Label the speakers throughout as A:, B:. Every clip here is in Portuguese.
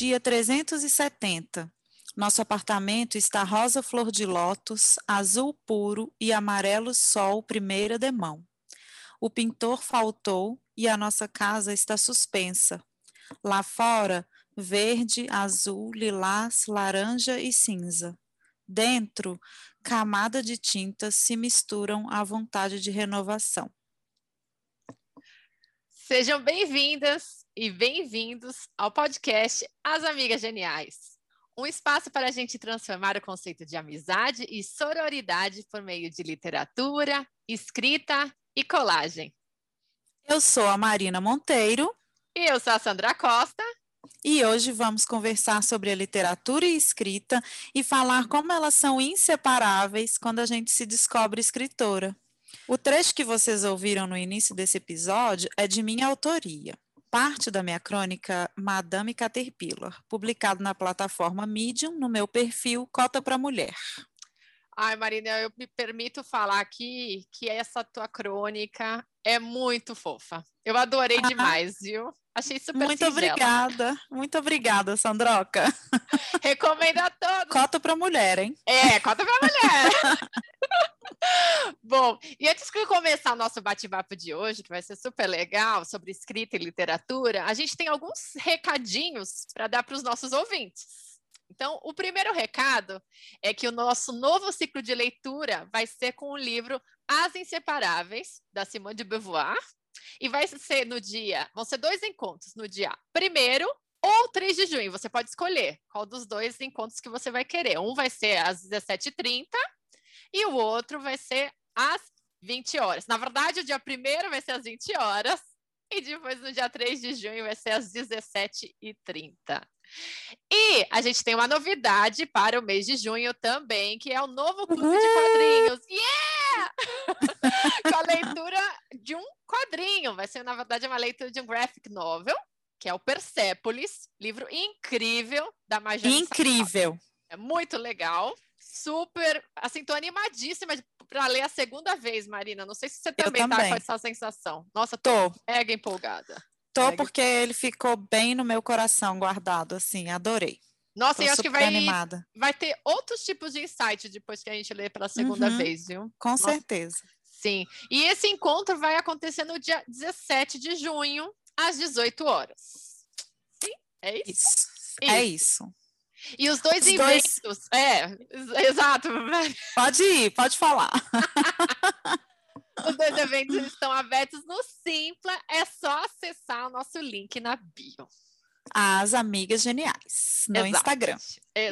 A: dia 370. Nosso apartamento está rosa flor de lótus, azul puro e amarelo sol primeira demão. O pintor faltou e a nossa casa está suspensa. Lá fora, verde, azul, lilás, laranja e cinza. Dentro, camada de tintas se misturam à vontade de renovação.
B: Sejam bem-vindas e bem-vindos ao podcast As Amigas Geniais. Um espaço para a gente transformar o conceito de amizade e sororidade por meio de literatura, escrita e colagem.
A: Eu sou a Marina Monteiro.
B: E eu sou a Sandra Costa.
A: E hoje vamos conversar sobre a literatura e escrita e falar como elas são inseparáveis quando a gente se descobre escritora. O trecho que vocês ouviram no início desse episódio é de minha autoria. Parte da minha crônica Madame Caterpillar, publicado na plataforma Medium no meu perfil Cota para Mulher.
B: Ai, Marina, eu me permito falar aqui que essa tua crônica é muito fofa. Eu adorei ah, demais, viu? Achei super
A: Muito
B: singela.
A: obrigada, muito obrigada, Sandroca.
B: Recomendo a todos.
A: Cota para mulher, hein?
B: É, cota para mulher. Bom, e antes de começar o nosso bate-papo de hoje, que vai ser super legal, sobre escrita e literatura, a gente tem alguns recadinhos para dar para os nossos ouvintes. Então, o primeiro recado é que o nosso novo ciclo de leitura vai ser com o livro As Inseparáveis, da Simone de Beauvoir, e vai ser no dia, vão ser dois encontros, no dia primeiro ou 3 de junho. Você pode escolher qual dos dois encontros que você vai querer. Um vai ser às 17h30 e o outro vai ser às 20 horas. Na verdade, o dia primeiro vai ser às 20 horas e depois no dia 3 de junho vai ser às 17h30. E a gente tem uma novidade para o mês de junho também, que é o novo clube uhum. de quadrinhos. Yeah! Com a leitura de um quadrinho. Vai ser, na verdade, uma leitura de um graphic novel, que é o Persepolis, livro incrível da Magia.
A: Incrível.
B: É muito legal. Super, assim, tô animadíssima para ler a segunda vez, Marina. Não sei se você também, também. tá com essa sensação. Nossa, tô, tô. mega empolgada.
A: Tô mega. porque ele ficou bem no meu coração guardado, assim, adorei.
B: Nossa, Tô e acho que vai, vai ter outros tipos de insight depois que a gente lê pela segunda uhum, vez, viu?
A: Com Nossa. certeza.
B: Sim. E esse encontro vai acontecer no dia 17 de junho, às 18 horas. Sim, é isso?
A: Isso. isso. É isso.
B: E os dois os eventos. Dois... É, exato.
A: Pode ir, pode falar.
B: os dois eventos estão abertos no Simpla. É só acessar o nosso link na bio.
A: As Amigas Geniais no Exato. Instagram.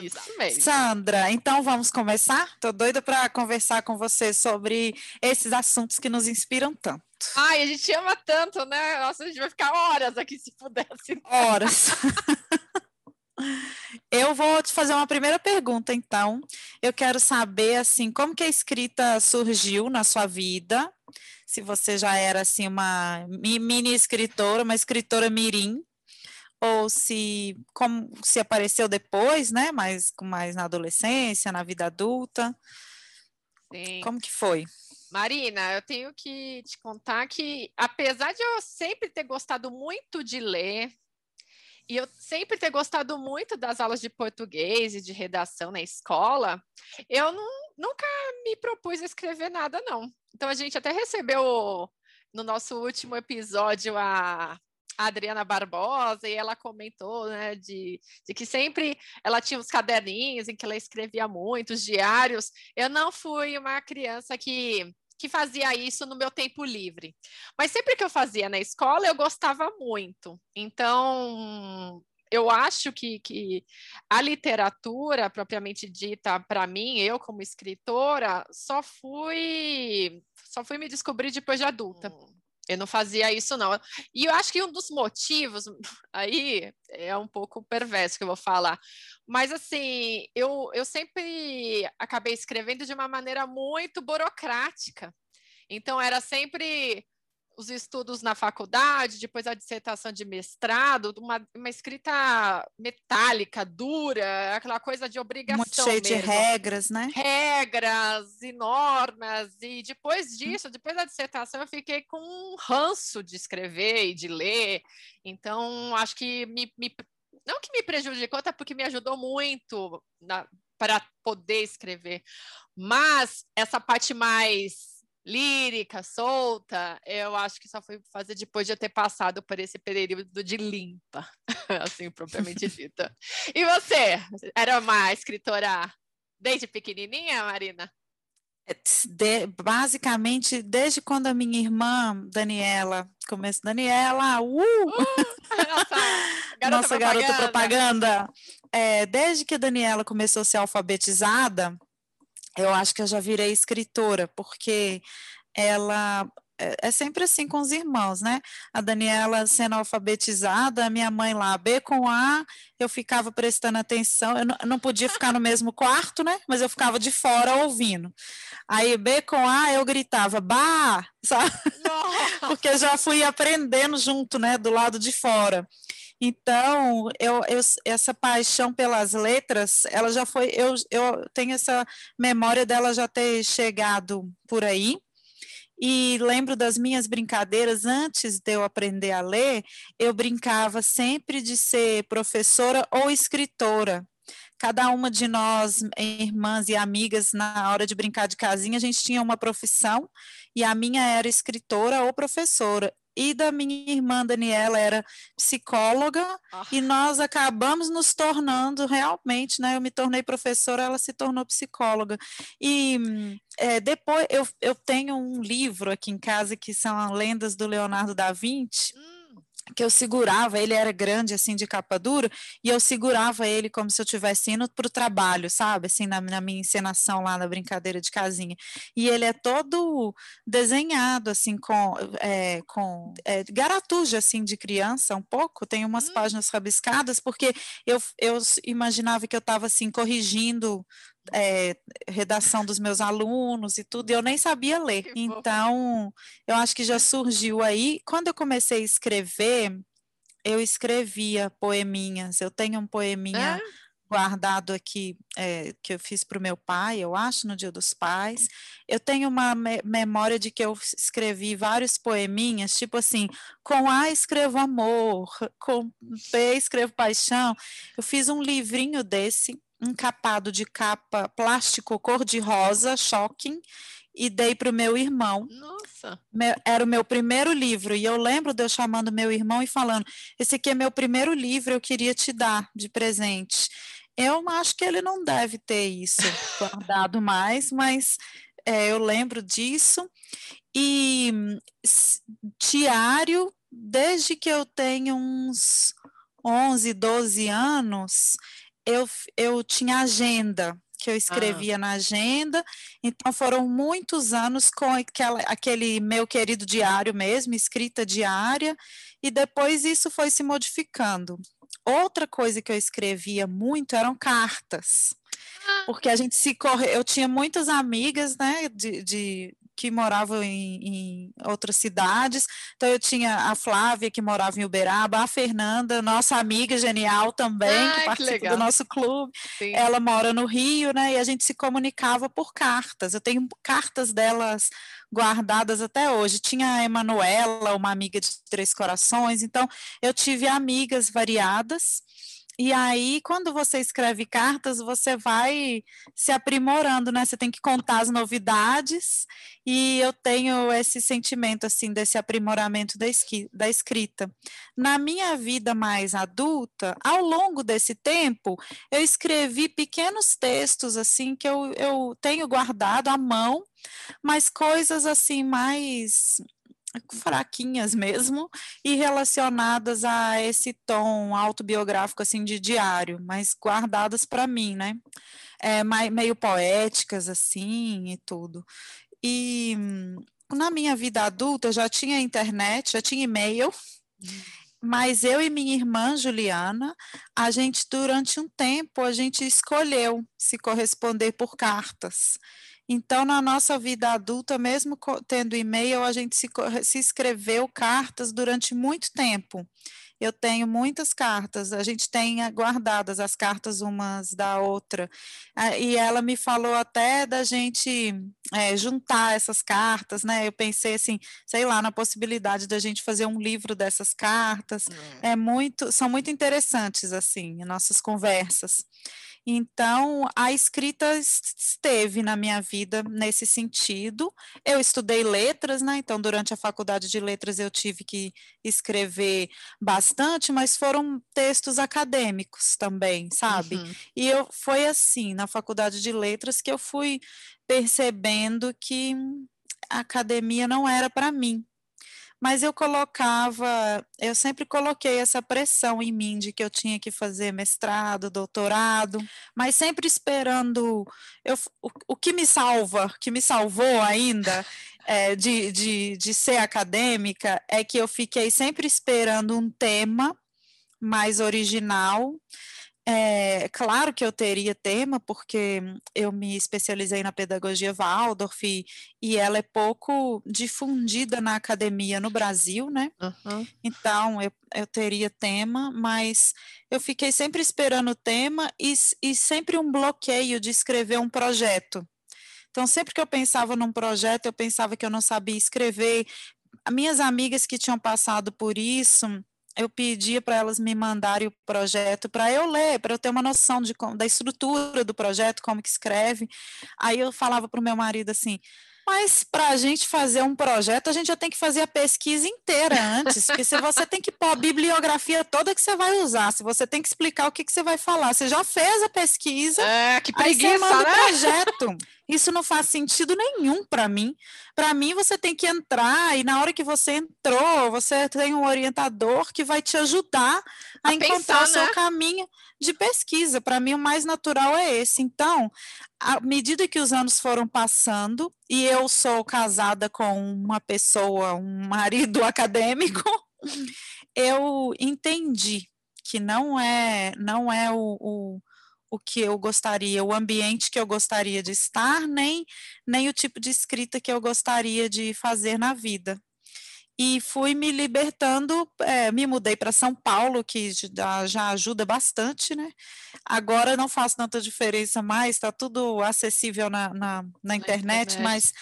B: Isso mesmo.
A: Sandra, então vamos começar? Tô doida para conversar com você sobre esses assuntos que nos inspiram tanto.
B: Ai, a gente ama tanto, né? Nossa, a gente vai ficar horas aqui se pudesse.
A: Horas. Eu vou te fazer uma primeira pergunta, então. Eu quero saber, assim, como que a escrita surgiu na sua vida? Se você já era, assim, uma mini escritora, uma escritora mirim, ou se como se apareceu depois, né? Mas mais na adolescência, na vida adulta. Sim. Como que foi?
B: Marina, eu tenho que te contar que, apesar de eu sempre ter gostado muito de ler, e eu sempre ter gostado muito das aulas de português e de redação na escola, eu não, nunca me propus a escrever nada, não. Então, a gente até recebeu no nosso último episódio a a Adriana Barbosa, e ela comentou, né, de, de que sempre ela tinha os caderninhos em que ela escrevia muito, os diários. Eu não fui uma criança que que fazia isso no meu tempo livre. Mas sempre que eu fazia na escola, eu gostava muito. Então, eu acho que, que a literatura, propriamente dita, para mim, eu como escritora, só fui, só fui me descobrir depois de adulta. Eu não fazia isso, não. E eu acho que um dos motivos, aí é um pouco perverso que eu vou falar, mas assim, eu, eu sempre acabei escrevendo de uma maneira muito burocrática. Então, era sempre os estudos na faculdade, depois a dissertação de mestrado, uma, uma escrita metálica, dura, aquela coisa de obrigação. Muito
A: cheio
B: mesmo.
A: de regras, né?
B: Regras e normas. E depois hum. disso, depois da dissertação, eu fiquei com um ranço de escrever e de ler. Então, acho que me, me Não que me prejudicou, até porque me ajudou muito para poder escrever, mas essa parte mais lírica, solta, eu acho que só foi fazer depois de eu ter passado por esse período de limpa, assim, propriamente dita. E você? Era uma escritora desde pequenininha, Marina?
A: De, basicamente, desde quando a minha irmã, Daniela, começou, Daniela, uh! Nossa, garota Nossa propaganda. garota propaganda. É, desde que a Daniela começou a ser alfabetizada, eu acho que eu já virei escritora, porque ela é, é sempre assim com os irmãos, né? A Daniela sendo alfabetizada, a minha mãe lá, B com A, eu ficava prestando atenção, eu não, eu não podia ficar no mesmo quarto, né? Mas eu ficava de fora ouvindo. Aí B com A, eu gritava, Bah! Sabe? Porque eu já fui aprendendo junto, né? Do lado de fora. Então, eu, eu, essa paixão pelas letras, ela já foi, eu, eu tenho essa memória dela já ter chegado por aí, e lembro das minhas brincadeiras antes de eu aprender a ler, eu brincava sempre de ser professora ou escritora. Cada uma de nós, irmãs e amigas, na hora de brincar de casinha, a gente tinha uma profissão, e a minha era escritora ou professora e da minha irmã Daniela era psicóloga ah. e nós acabamos nos tornando realmente, né? Eu me tornei professora, ela se tornou psicóloga e é, depois eu, eu tenho um livro aqui em casa que são lendas do Leonardo da Vinci. Hum que eu segurava, ele era grande, assim, de capa dura, e eu segurava ele como se eu estivesse indo para o trabalho, sabe? Assim, na, na, minha encenação lá na brincadeira de casinha. E ele é todo desenhado, assim, com, é, com é, garatuja, assim, de criança, um pouco, tem umas hum. páginas rabiscadas, porque eu, eu imaginava que eu estava, assim, corrigindo é, redação dos meus alunos e tudo, e eu nem sabia ler. Que então, eu acho que já surgiu aí. Quando eu comecei a escrever, eu escrevia poeminhas. Eu tenho um poeminha. É? guardado aqui é, que eu fiz para o meu pai, eu acho, no Dia dos Pais. Eu tenho uma me memória de que eu escrevi vários poeminhas, tipo assim, com A escrevo amor, com P escrevo paixão. Eu fiz um livrinho desse encapado de capa plástico cor-de-rosa, shocking, e dei para o meu irmão.
B: Nossa!
A: era o meu primeiro livro, e eu lembro de eu chamando meu irmão e falando: Esse aqui é meu primeiro livro, eu queria te dar de presente. Eu acho que ele não deve ter isso guardado mais, mas é, eu lembro disso. E diário, desde que eu tenho uns 11, 12 anos, eu, eu tinha agenda, que eu escrevia ah. na agenda, então foram muitos anos com aquela, aquele meu querido diário mesmo, escrita diária, e depois isso foi se modificando. Outra coisa que eu escrevia muito eram cartas, ah. porque a gente se corre, eu tinha muitas amigas, né, de, de que moravam em, em, outras cidades. Então, eu tinha a Flávia, que morava em Uberaba, a Fernanda, nossa amiga genial também, Ai, que participa que do nosso clube. Sim. Ela mora no Rio, né? E a gente se comunicava por cartas. Eu tenho cartas delas guardadas até hoje. Tinha a Emanuela, uma amiga de Três Corações. Então, eu tive amigas variadas. E aí, quando você escreve cartas, você vai se aprimorando, né? Você tem que contar as novidades, e eu tenho esse sentimento, assim, desse aprimoramento da, da escrita. Na minha vida mais adulta, ao longo desse tempo, eu escrevi pequenos textos, assim, que eu, eu tenho guardado à mão, mas coisas, assim, mais fraquinhas mesmo e relacionadas a esse tom autobiográfico assim de diário, mas guardadas para mim, né? É, meio poéticas assim e tudo. E na minha vida adulta eu já tinha internet, já tinha e-mail. Mas eu e minha irmã Juliana, a gente durante um tempo a gente escolheu se corresponder por cartas. Então, na nossa vida adulta, mesmo tendo e-mail, a gente se, se escreveu cartas durante muito tempo. Eu tenho muitas cartas, a gente tem guardadas as cartas umas da outra. E ela me falou até da gente é, juntar essas cartas, né? Eu pensei assim, sei lá, na possibilidade da gente fazer um livro dessas cartas. É, é muito, são muito interessantes, assim, nossas conversas. Então, a escrita esteve na minha vida nesse sentido. Eu estudei letras, né? Então, durante a faculdade de letras, eu tive que escrever bastante, mas foram textos acadêmicos também, sabe? Uhum. E eu, foi assim, na faculdade de letras, que eu fui percebendo que a academia não era para mim mas eu colocava, eu sempre coloquei essa pressão em mim de que eu tinha que fazer mestrado, doutorado, mas sempre esperando. Eu, o, o que me salva, que me salvou ainda é, de, de, de ser acadêmica, é que eu fiquei sempre esperando um tema mais original é, claro que eu teria tema, porque eu me especializei na pedagogia Waldorf e, ela é pouco difundida na academia no Brasil, né? Uhum. Então, eu, eu teria tema, mas eu fiquei sempre esperando o tema e, e sempre um bloqueio de escrever um projeto. Então, sempre que eu pensava num projeto, eu pensava que eu não sabia escrever. Minhas amigas que tinham passado por isso, eu pedia para elas me mandarem o projeto para eu ler, para eu ter uma noção de, da estrutura do projeto, como que escreve. Aí eu falava para o meu marido assim, mas para a gente fazer um projeto, a gente já tem que fazer a pesquisa inteira antes, porque se você tem que pôr a bibliografia toda que você vai usar, se você tem que explicar o que, que você vai falar, você já fez a pesquisa,
B: é, que preguiça, aí você
A: manda
B: né?
A: o projeto. Isso não faz sentido nenhum para mim. Para mim, você tem que entrar e na hora que você entrou, você tem um orientador que vai te ajudar a, a encontrar pensar, o seu né? caminho de pesquisa. Para mim, o mais natural é esse. Então, à medida que os anos foram passando e eu sou casada com uma pessoa, um marido acadêmico, eu entendi que não é não é o, o o que eu gostaria, o ambiente que eu gostaria de estar, nem, nem o tipo de escrita que eu gostaria de fazer na vida. E fui me libertando, é, me mudei para São Paulo, que já, ajuda bastante, né? Agora não faz tanta diferença mais, está tudo acessível na, na, na internet, internet, mas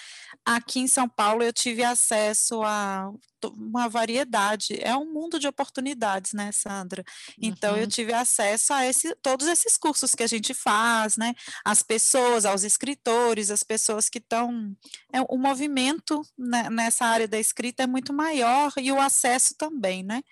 A: aqui em São Paulo eu tive acesso a uma variedade, é um mundo de oportunidades, né, Sandra? Então uhum. eu tive acesso a esse, todos esses cursos que a gente faz, né? As pessoas, aos escritores, as pessoas que estão. É, o movimento né, nessa área da escrita é muito maior e o acesso também, né?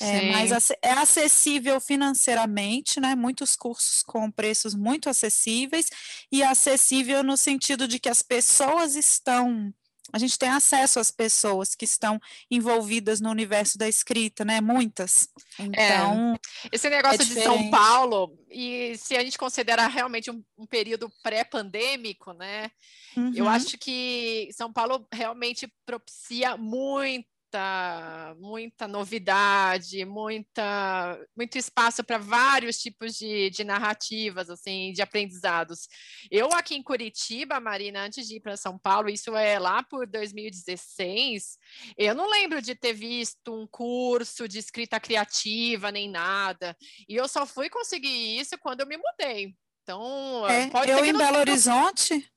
A: É, mas é acessível financeiramente, né? Muitos cursos com preços muito acessíveis e acessível no sentido de que as pessoas estão a gente tem acesso às pessoas que estão envolvidas no universo da escrita, né? Muitas.
B: Então, é. esse negócio é de São Paulo, e se a gente considerar realmente um, um período pré-pandêmico, né? Uhum. Eu acho que São Paulo realmente propicia muito muita, muita novidade, muita, muito espaço para vários tipos de, de narrativas, assim, de aprendizados. Eu aqui em Curitiba, Marina, antes de ir para São Paulo, isso é lá por 2016, eu não lembro de ter visto um curso de escrita criativa nem nada. E eu só fui conseguir isso quando eu me mudei. Então,
A: é, pode eu em Belo Horizonte.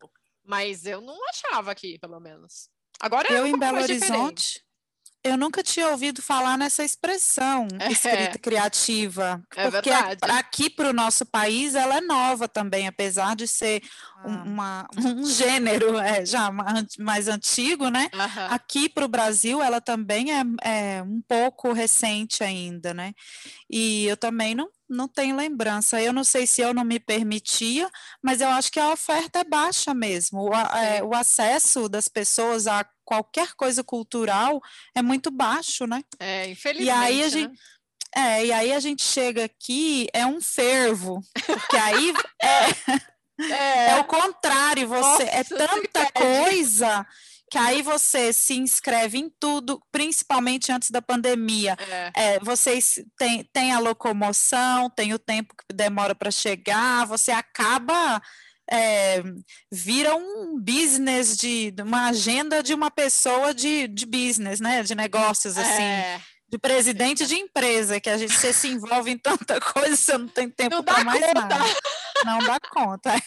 B: Mas eu não achava aqui, pelo menos. Agora
A: eu é em Belo Horizonte. Eu nunca tinha ouvido falar nessa expressão, é. escrita criativa. É porque verdade. aqui para o nosso país ela é nova também, apesar de ser ah. uma, um gênero é, já mais antigo, né? Aqui para o Brasil ela também é, é um pouco recente ainda, né? E eu também não não tenho lembrança. Eu não sei se eu não me permitia, mas eu acho que a oferta é baixa mesmo. O, é, o acesso das pessoas a qualquer coisa cultural é muito baixo, né?
B: É, infelizmente. E aí a né? gente.
A: É, e aí a gente chega aqui, é um fervo, porque aí é, é, é o contrário, você é Nossa, é tanta coisa que aí você se inscreve em tudo, principalmente antes da pandemia. É. É, vocês têm, têm a locomoção, tem o tempo que demora para chegar, você acaba. É, vira um business de uma agenda de uma pessoa de, de business, né? De negócios assim. É. de presidente de empresa, que a gente você se envolve em tanta coisa, você não tem tempo para mais conta. nada. Não dá conta. É.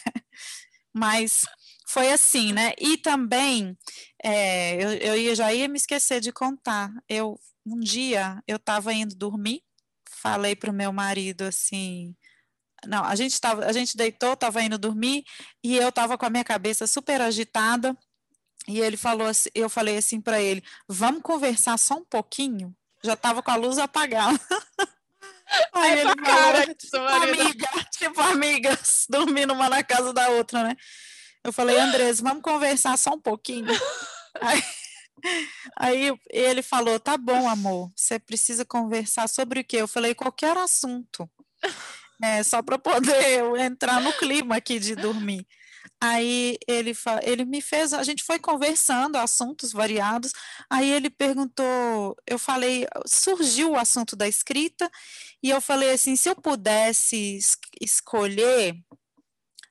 A: Mas foi assim, né? E também, é, eu, eu ia, já ia me esquecer de contar. Eu, um dia, eu estava indo dormir, falei para o meu marido assim, não, a gente tava, a gente deitou, estava indo dormir e eu estava com a minha cabeça super agitada. E ele falou assim, eu falei assim para ele: "Vamos conversar só um pouquinho?" Já estava com a luz apagada.
B: Aí ele falou, cara, tipo,
A: amiga, tipo amigas, dormindo uma na casa da outra, né? Eu falei, Andrés, vamos conversar só um pouquinho. Aí, aí ele falou, tá bom, amor, você precisa conversar sobre o quê? Eu falei, qualquer assunto. É, só para poder entrar no clima aqui de dormir. Aí ele, ele me fez, a gente foi conversando, assuntos variados. Aí ele perguntou, eu falei, surgiu o assunto da escrita, e eu falei assim: se eu pudesse escolher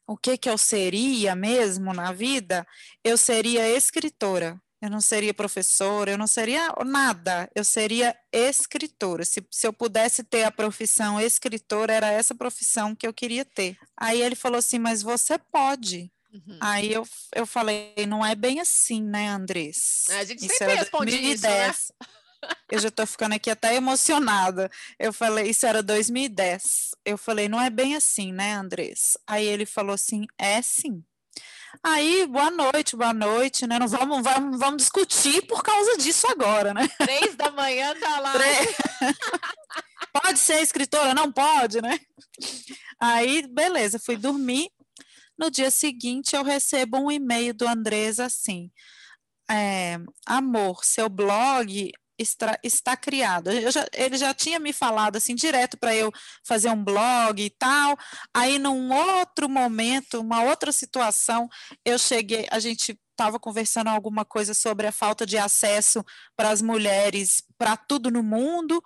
A: o que, que eu seria mesmo na vida, eu seria escritora. Eu não seria professora, eu não seria nada, eu seria escritora. Se, se eu pudesse ter a profissão escritora, era essa profissão que eu queria ter. Aí ele falou assim: Mas você pode. Uhum. Aí eu, eu falei: Não é bem assim, né, Andrés?
B: É, a gente isso sempre responde 2010. isso, né?
A: Eu já estou ficando aqui até emocionada. Eu falei, isso era 2010. Eu falei, não é bem assim, né, Andrés? Aí ele falou assim: é sim. Aí, boa noite, boa noite, né? Não vamos, vamos, vamos discutir por causa disso agora, né?
B: Três da manhã tá lá.
A: pode ser escritora? Não pode, né? Aí, beleza, fui dormir. No dia seguinte, eu recebo um e-mail do Andrés assim: é, Amor, seu blog está, está criado. Já, ele já tinha me falado assim direto para eu fazer um blog e tal. Aí num outro momento, uma outra situação, eu cheguei, a gente estava conversando alguma coisa sobre a falta de acesso para as mulheres para tudo no mundo.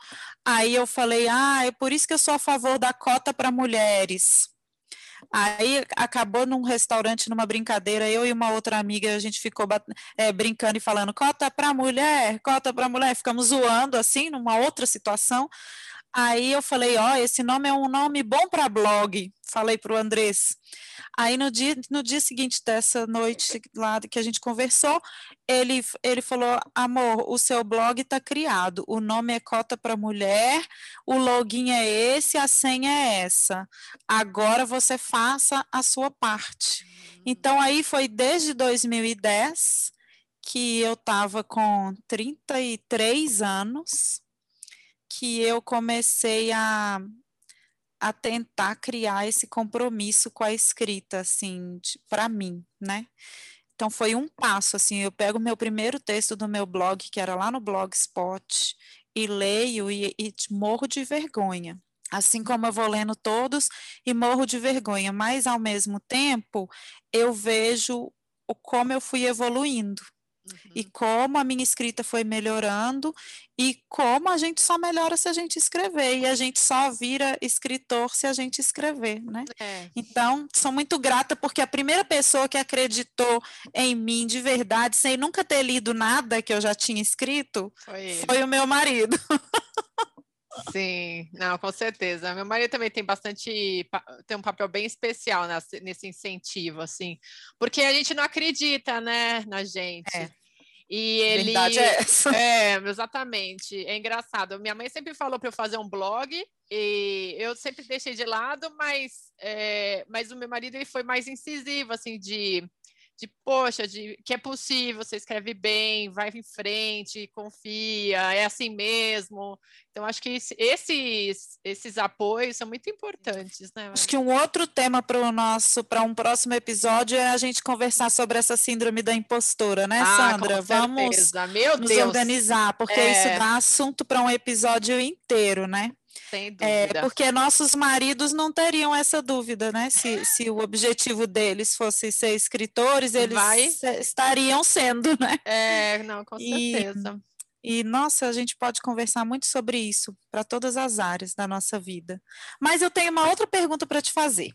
A: Aí eu falei: "Ah, é por isso que eu sou a favor da cota para mulheres". Aí acabou num restaurante, numa brincadeira, eu e uma outra amiga, a gente ficou é, brincando e falando cota para mulher, cota para mulher, ficamos zoando assim, numa outra situação. Aí eu falei, ó, oh, esse nome é um nome bom para blog, falei para o Andrés. Aí no dia, no dia seguinte dessa noite lá que a gente conversou, ele, ele falou: amor, o seu blog está criado, o nome é Cota para Mulher, o login é esse, a senha é essa. Agora você faça a sua parte. Então aí foi desde 2010 que eu estava com 33 anos que eu comecei a a tentar criar esse compromisso com a escrita, assim, para mim, né? Então foi um passo, assim, eu pego meu primeiro texto do meu blog, que era lá no Blogspot, e leio e, e morro de vergonha. Assim como eu vou lendo todos e morro de vergonha, mas ao mesmo tempo eu vejo como eu fui evoluindo, Uhum. E como a minha escrita foi melhorando e como a gente só melhora se a gente escrever e a gente só vira escritor se a gente escrever, né? É. Então, sou muito grata porque a primeira pessoa que acreditou em mim de verdade, sem nunca ter lido nada que eu já tinha escrito, foi, foi o meu marido.
B: Sim, não, com certeza. Meu marido também tem bastante, tem um papel bem especial nesse incentivo, assim, porque a gente não acredita, né, na gente. É. E ele.
A: Verdade é essa.
B: É, exatamente. É engraçado. Minha mãe sempre falou para eu fazer um blog e eu sempre deixei de lado, mas, é, mas o meu marido ele foi mais incisivo, assim, de de poxa, de que é possível, você escreve bem, vai em frente, confia, é assim mesmo. Então, acho que esses, esses apoios são muito importantes, né?
A: Acho que um outro tema para o nosso, para um próximo episódio é a gente conversar sobre essa síndrome da impostora, né, ah, Sandra? Vamos
B: Meu
A: nos
B: Deus.
A: organizar, porque é... isso dá assunto para um episódio inteiro, né?
B: Sem é, dúvida.
A: É, porque nossos maridos não teriam essa dúvida, né? Se, se o objetivo deles fosse ser escritores, eles Vai. estariam sendo, né?
B: É, não, com certeza.
A: E, e, nossa, a gente pode conversar muito sobre isso para todas as áreas da nossa vida. Mas eu tenho uma outra pergunta para te fazer.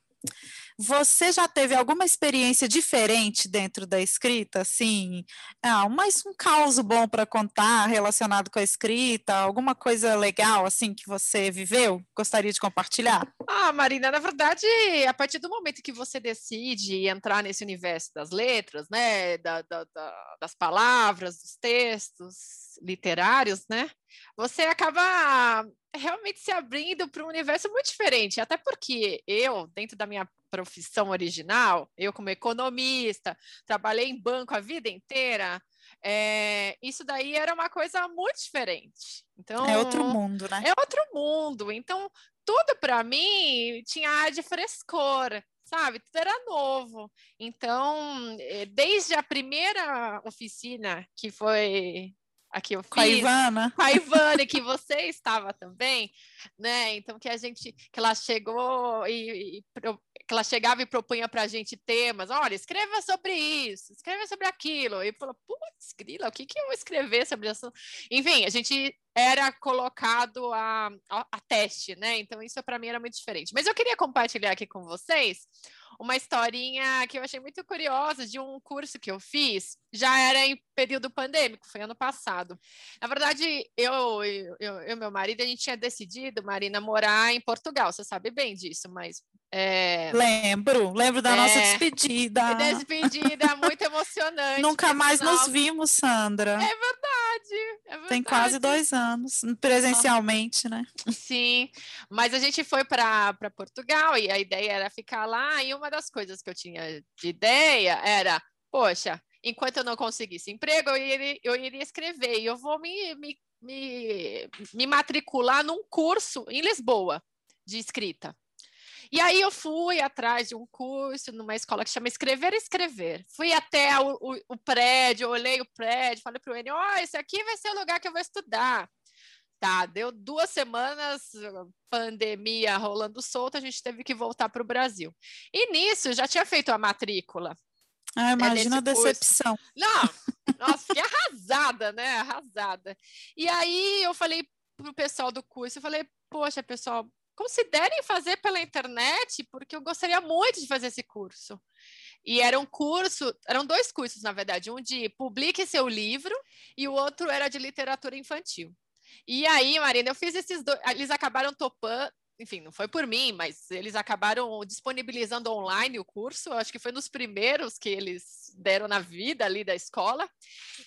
A: Você já teve alguma experiência diferente dentro da escrita, assim, ah, mais um caos bom para contar relacionado com a escrita, alguma coisa legal assim que você viveu? Gostaria de compartilhar?
B: Ah, Marina, na verdade, a partir do momento que você decide entrar nesse universo das letras, né, da, da, da, das palavras, dos textos literários, né, você acaba realmente se abrindo para um universo muito diferente, até porque eu, dentro da minha profissão original, eu como economista, trabalhei em banco a vida inteira, é, isso daí era uma coisa muito diferente. Então,
A: é outro mundo, né?
B: É outro mundo. Então, tudo para mim tinha ar de frescor, sabe? Tudo era novo. Então, eh, desde a primeira oficina que foi aqui eu fiz,
A: com a Ivana,
B: com a Ivana que você estava também, né? Então que a gente, que ela chegou e, e que ela chegava e propunha para a gente temas, olha, escreva sobre isso, escreva sobre aquilo, e falou, putz, grila, o que que eu vou escrever sobre isso? Enfim, a gente era colocado a, a, a teste, né? Então isso para mim era muito diferente. Mas eu queria compartilhar aqui com vocês uma historinha que eu achei muito curiosa de um curso que eu fiz, já era em período pandêmico, foi ano passado. Na verdade, eu e eu, meu marido, a gente tinha decidido, Marina, morar em Portugal, você sabe bem disso, mas
A: é... Lembro, lembro da é... nossa despedida.
B: Despedida muito emocionante.
A: Nunca mais nos vimos, Sandra.
B: É verdade, é verdade.
A: Tem quase dois anos, presencialmente, né?
B: Sim, mas a gente foi para Portugal e a ideia era ficar lá. E uma das coisas que eu tinha de ideia era: poxa, enquanto eu não conseguisse emprego, eu iria, eu iria escrever e eu vou me, me, me, me matricular num curso em Lisboa de escrita. E aí eu fui atrás de um curso numa escola que chama Escrever Escrever. Fui até o, o, o prédio, olhei o prédio, falei para o Enio, ó, oh, esse aqui vai ser o lugar que eu vou estudar. Tá, deu duas semanas, pandemia rolando solta, a gente teve que voltar para o Brasil. E nisso, já tinha feito a matrícula.
A: Ah, imagina é, a decepção.
B: Curso. Não, nossa, fiquei arrasada, né? Arrasada. E aí eu falei pro pessoal do curso, eu falei, poxa, pessoal, considerem fazer pela internet, porque eu gostaria muito de fazer esse curso. E era um curso, eram dois cursos, na verdade, um de publique seu livro e o outro era de literatura infantil. E aí, Marina, eu fiz esses dois, eles acabaram topando, enfim, não foi por mim, mas eles acabaram disponibilizando online o curso. acho que foi nos primeiros que eles deram na vida ali da escola.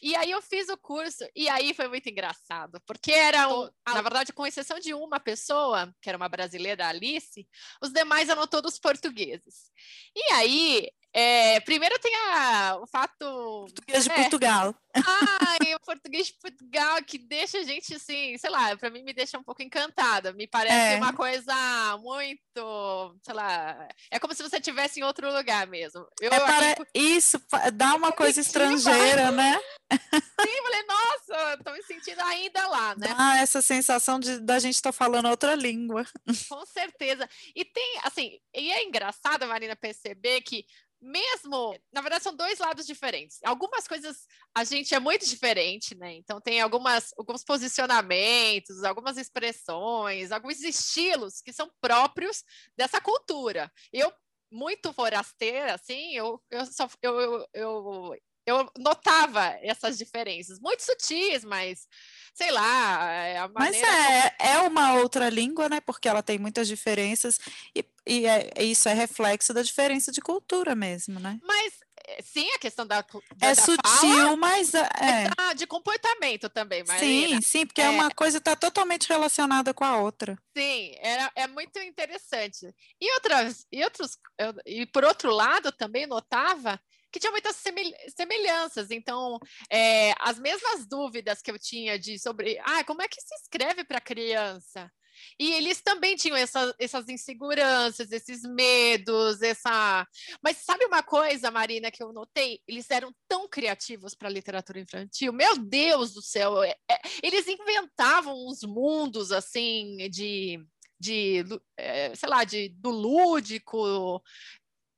B: E aí eu fiz o curso, e aí foi muito engraçado, porque era, um, na verdade, com exceção de uma pessoa, que era uma brasileira, Alice, os demais eram todos portugueses. E aí é, primeiro tem a, o fato.
A: Português de é, Portugal.
B: Ai, o português de Portugal que deixa a gente assim, sei lá, para mim me deixa um pouco encantada. Me parece é. uma coisa muito, sei lá, é como se você estivesse em outro lugar mesmo.
A: Eu, é para... aqui... Isso, dá uma coisa estrangeira, né?
B: Sim, falei, nossa, estou me sentindo ainda lá, né?
A: Ah, essa sensação de da gente estar tá falando outra língua.
B: Com certeza. E tem, assim, e é engraçado, Marina, perceber que mesmo, na verdade, são dois lados diferentes. Algumas coisas a gente é muito diferente, né? Então tem algumas, alguns posicionamentos, algumas expressões, alguns estilos que são próprios dessa cultura. Eu muito forasteira, assim, eu, eu, só, eu, eu, eu, eu notava essas diferenças, muito sutis, mas sei lá, é.
A: Mas é, como... é uma outra língua, né? Porque ela tem muitas diferenças e, e é, isso é reflexo da diferença de cultura mesmo, né?
B: Mas eh, sim, a questão da, da
A: é
B: da
A: sutil,
B: fala,
A: mas é,
B: é. de comportamento também, Marina.
A: Sim, sim, porque é, uma coisa está totalmente relacionada com a outra.
B: Sim, é, é muito interessante. E outras, e outros, eu, e por outro lado também notava que tinha muitas semelhanças. Então, é, as mesmas dúvidas que eu tinha de sobre ah, como é que se escreve para criança. E eles também tinham essa, essas inseguranças, esses medos, essa. Mas sabe uma coisa, Marina, que eu notei? Eles eram tão criativos para a literatura infantil. Meu Deus do céu! É, é, eles inventavam uns mundos assim de de, é, sei lá, de, do lúdico,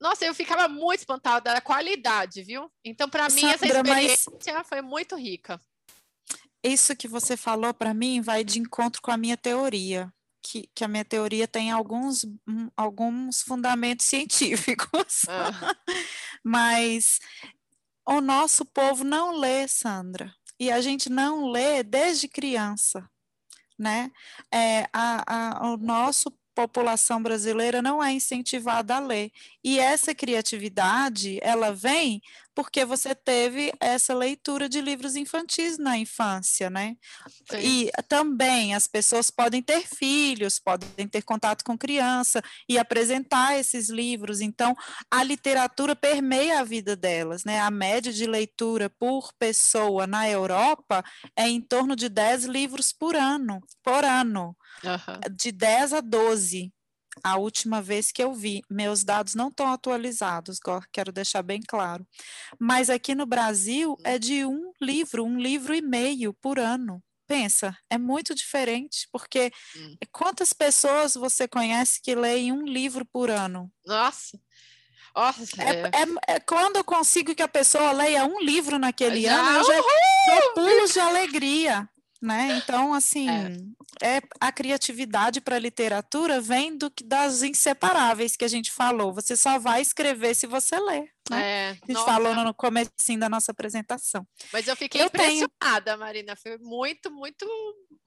B: nossa, eu ficava muito espantada da qualidade, viu? Então, para mim, essa experiência mas... foi muito rica.
A: Isso que você falou para mim vai de encontro com a minha teoria. que, que a minha teoria tem alguns, um, alguns fundamentos científicos. Ah. Mas o nosso povo não lê, Sandra, e a gente não lê desde criança, né? É, a, a, o nosso população brasileira não é incentivada a ler. E essa criatividade, ela vem porque você teve essa leitura de livros infantis na infância, né? Sim. E também as pessoas podem ter filhos, podem ter contato com criança e apresentar esses livros. Então, a literatura permeia a vida delas, né? A média de leitura por pessoa na Europa é em torno de 10 livros por ano, por ano. Uhum. De 10 a 12 a última vez que eu vi. Meus dados não estão atualizados, quero deixar bem claro. Mas aqui no Brasil é de um livro, um livro e meio por ano. Pensa, é muito diferente, porque hum. quantas pessoas você conhece que leem um livro por ano?
B: Nossa! Nossa,
A: é, é. É, é, quando eu consigo que a pessoa leia um livro naquele já, ano, eu já dou pulos de alegria né? Então, assim, é. é a criatividade para a literatura vem do, das inseparáveis que a gente falou. Você só vai escrever se você ler. Né? É, a gente falou no começo da nossa apresentação.
B: Mas eu fiquei eu impressionada, tenho... Marina. Foi muito, muito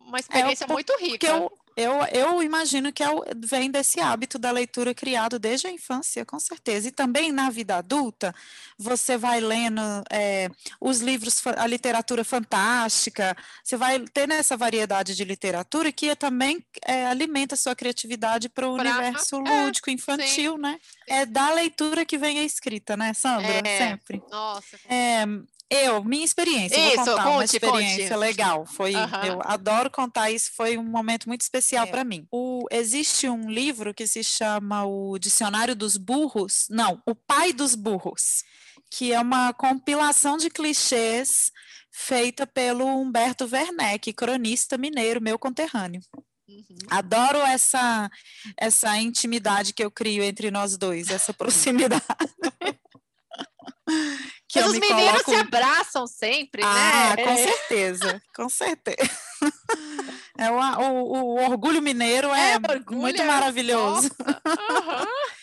B: uma é, experiência é, muito rica.
A: Eu, eu, eu imagino que é, vem desse hábito da leitura criado desde a infância, com certeza. E também na vida adulta, você vai lendo é, os livros, a literatura fantástica, você vai ter essa variedade de literatura que também é, alimenta a sua criatividade para o universo é, lúdico, infantil, sim, né? É da leitura que vem a escrita, né, Sandra? É, Sempre.
B: Nossa.
A: É, eu, minha experiência, isso, vou contar conte, uma experiência conte. legal. Foi, uhum. eu adoro contar isso, foi um momento muito especial é. para mim. O, existe um livro que se chama o Dicionário dos Burros, não, o Pai dos Burros, que é uma compilação de clichês feita pelo Humberto Werneck, cronista mineiro, meu conterrâneo. Uhum. Adoro essa essa intimidade que eu crio entre nós dois, essa proximidade.
B: que Mas os mineiros coloco... se abraçam sempre,
A: ah, né? Com certeza, com certeza. É o, o, o orgulho mineiro é, é orgulho, muito maravilhoso. Uhum.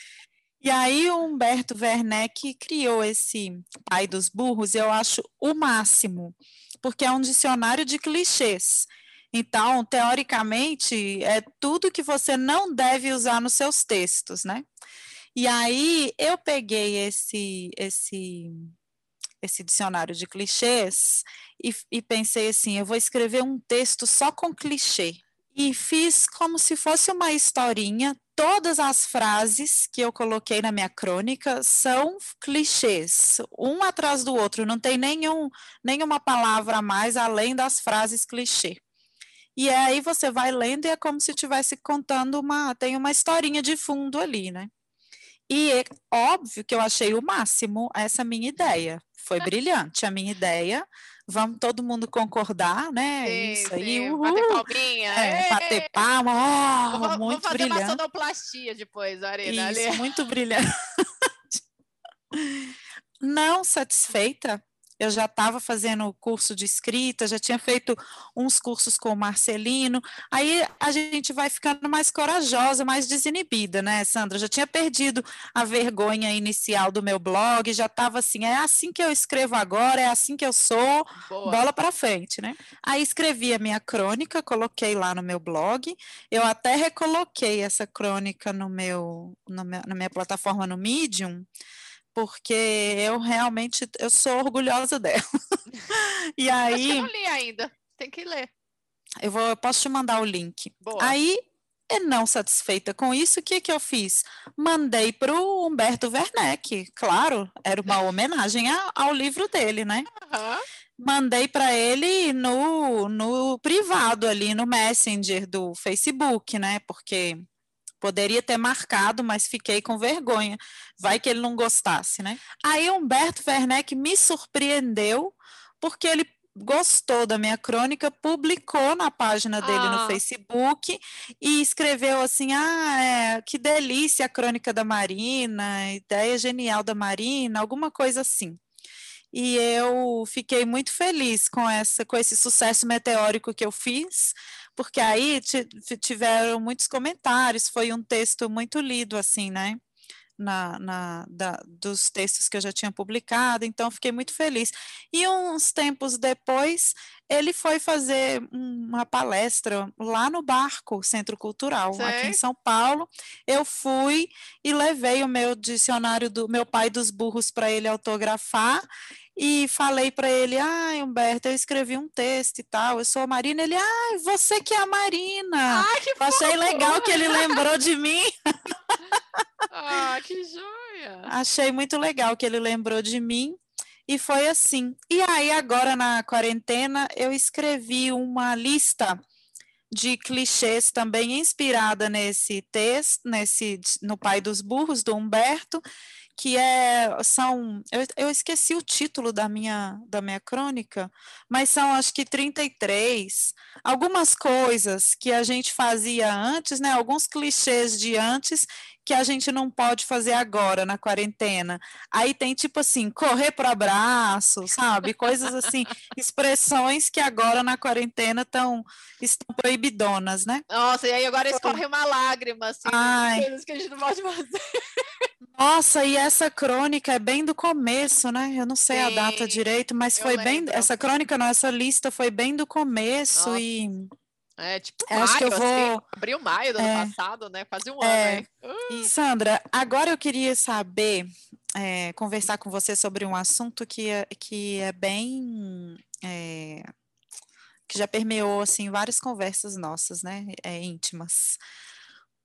A: E aí o Humberto Werneck criou esse pai dos burros, eu acho o máximo, porque é um dicionário de clichês. Então, teoricamente, é tudo que você não deve usar nos seus textos, né? E aí eu peguei esse esse esse dicionário de clichês e, e pensei assim, eu vou escrever um texto só com clichê. E fiz como se fosse uma historinha. Todas as frases que eu coloquei na minha crônica são clichês, um atrás do outro, não tem nenhum, nenhuma palavra a mais além das frases clichê. E aí você vai lendo e é como se estivesse contando uma, tem uma historinha de fundo ali, né? E é óbvio que eu achei o máximo essa minha ideia. Foi brilhante a minha ideia. Vamos todo mundo concordar, né?
B: Sim, Isso aí. Uhul. Bater palminha.
A: É, bater palma. Oh, vou, muito vou fazer brilhante. uma
B: sonoplastia depois, Arena.
A: Isso, ali. muito brilhante. Não satisfeita, eu já estava fazendo curso de escrita, já tinha feito uns cursos com o Marcelino, aí a gente vai ficando mais corajosa, mais desinibida, né, Sandra? já tinha perdido a vergonha inicial do meu blog, já estava assim, é assim que eu escrevo agora, é assim que eu sou, Boa. bola para frente, né? Aí escrevi a minha crônica, coloquei lá no meu blog, eu até recoloquei essa crônica no meu, no meu na minha plataforma no Medium, porque eu realmente eu sou orgulhosa dela. e aí.
B: eu não li ainda, tem que ler.
A: Eu, vou, eu posso te mandar o link. Boa. Aí, não satisfeita com isso, o que, que eu fiz? Mandei para o Humberto Werneck, claro, era uma homenagem a, ao livro dele, né? Uhum. Mandei para ele no, no privado ali, no Messenger do Facebook, né? Porque Poderia ter marcado, mas fiquei com vergonha. Vai que ele não gostasse, né? Aí Humberto Werneck me surpreendeu, porque ele gostou da minha crônica, publicou na página dele ah. no Facebook e escreveu assim: Ah, é, que delícia a crônica da Marina, ideia genial da Marina, alguma coisa assim. E eu fiquei muito feliz com essa com esse sucesso meteórico que eu fiz, porque aí tiveram muitos comentários, foi um texto muito lido, assim, né? na, na da, dos textos que eu já tinha publicado, então fiquei muito feliz. E uns tempos depois, ele foi fazer uma palestra lá no Barco, Centro Cultural, Sei. aqui em São Paulo. Eu fui e levei o meu dicionário do meu pai dos burros para ele autografar e falei para ele: "Ai, Humberto, eu escrevi um texto e tal. Eu sou a Marina". Ele: "Ah, você que é a Marina".
B: Ai, que
A: Achei legal que ele lembrou de mim.
B: Ah, que joia!
A: Achei muito legal que ele lembrou de mim. E foi assim. E aí, agora na quarentena, eu escrevi uma lista de clichês também inspirada nesse texto, nesse no Pai dos Burros, do Humberto, que é são eu, eu esqueci o título da minha da minha crônica, mas são acho que 33 algumas coisas que a gente fazia antes, né? Alguns clichês de antes que a gente não pode fazer agora na quarentena. Aí tem tipo assim, correr para abraço, sabe? Coisas assim, expressões que agora na quarentena tão, estão proibidonas, né?
B: Nossa, e aí agora escorre uma lágrima, assim, Ai. coisas que a gente não pode fazer.
A: Nossa, e essa crônica é bem do começo, né? Eu não sei Sim, a data direito, mas foi lembro. bem. Essa crônica, não, essa lista foi bem do começo Nossa. e
B: é, tipo, maio, acho que eu assim, vou. Assim, abril, maio do é, ano passado, né? Quase um é, ano.
A: Uh. Sandra, agora eu queria saber, é, conversar com você sobre um assunto que é, que é bem. É, que já permeou, assim, várias conversas nossas, né? É, íntimas.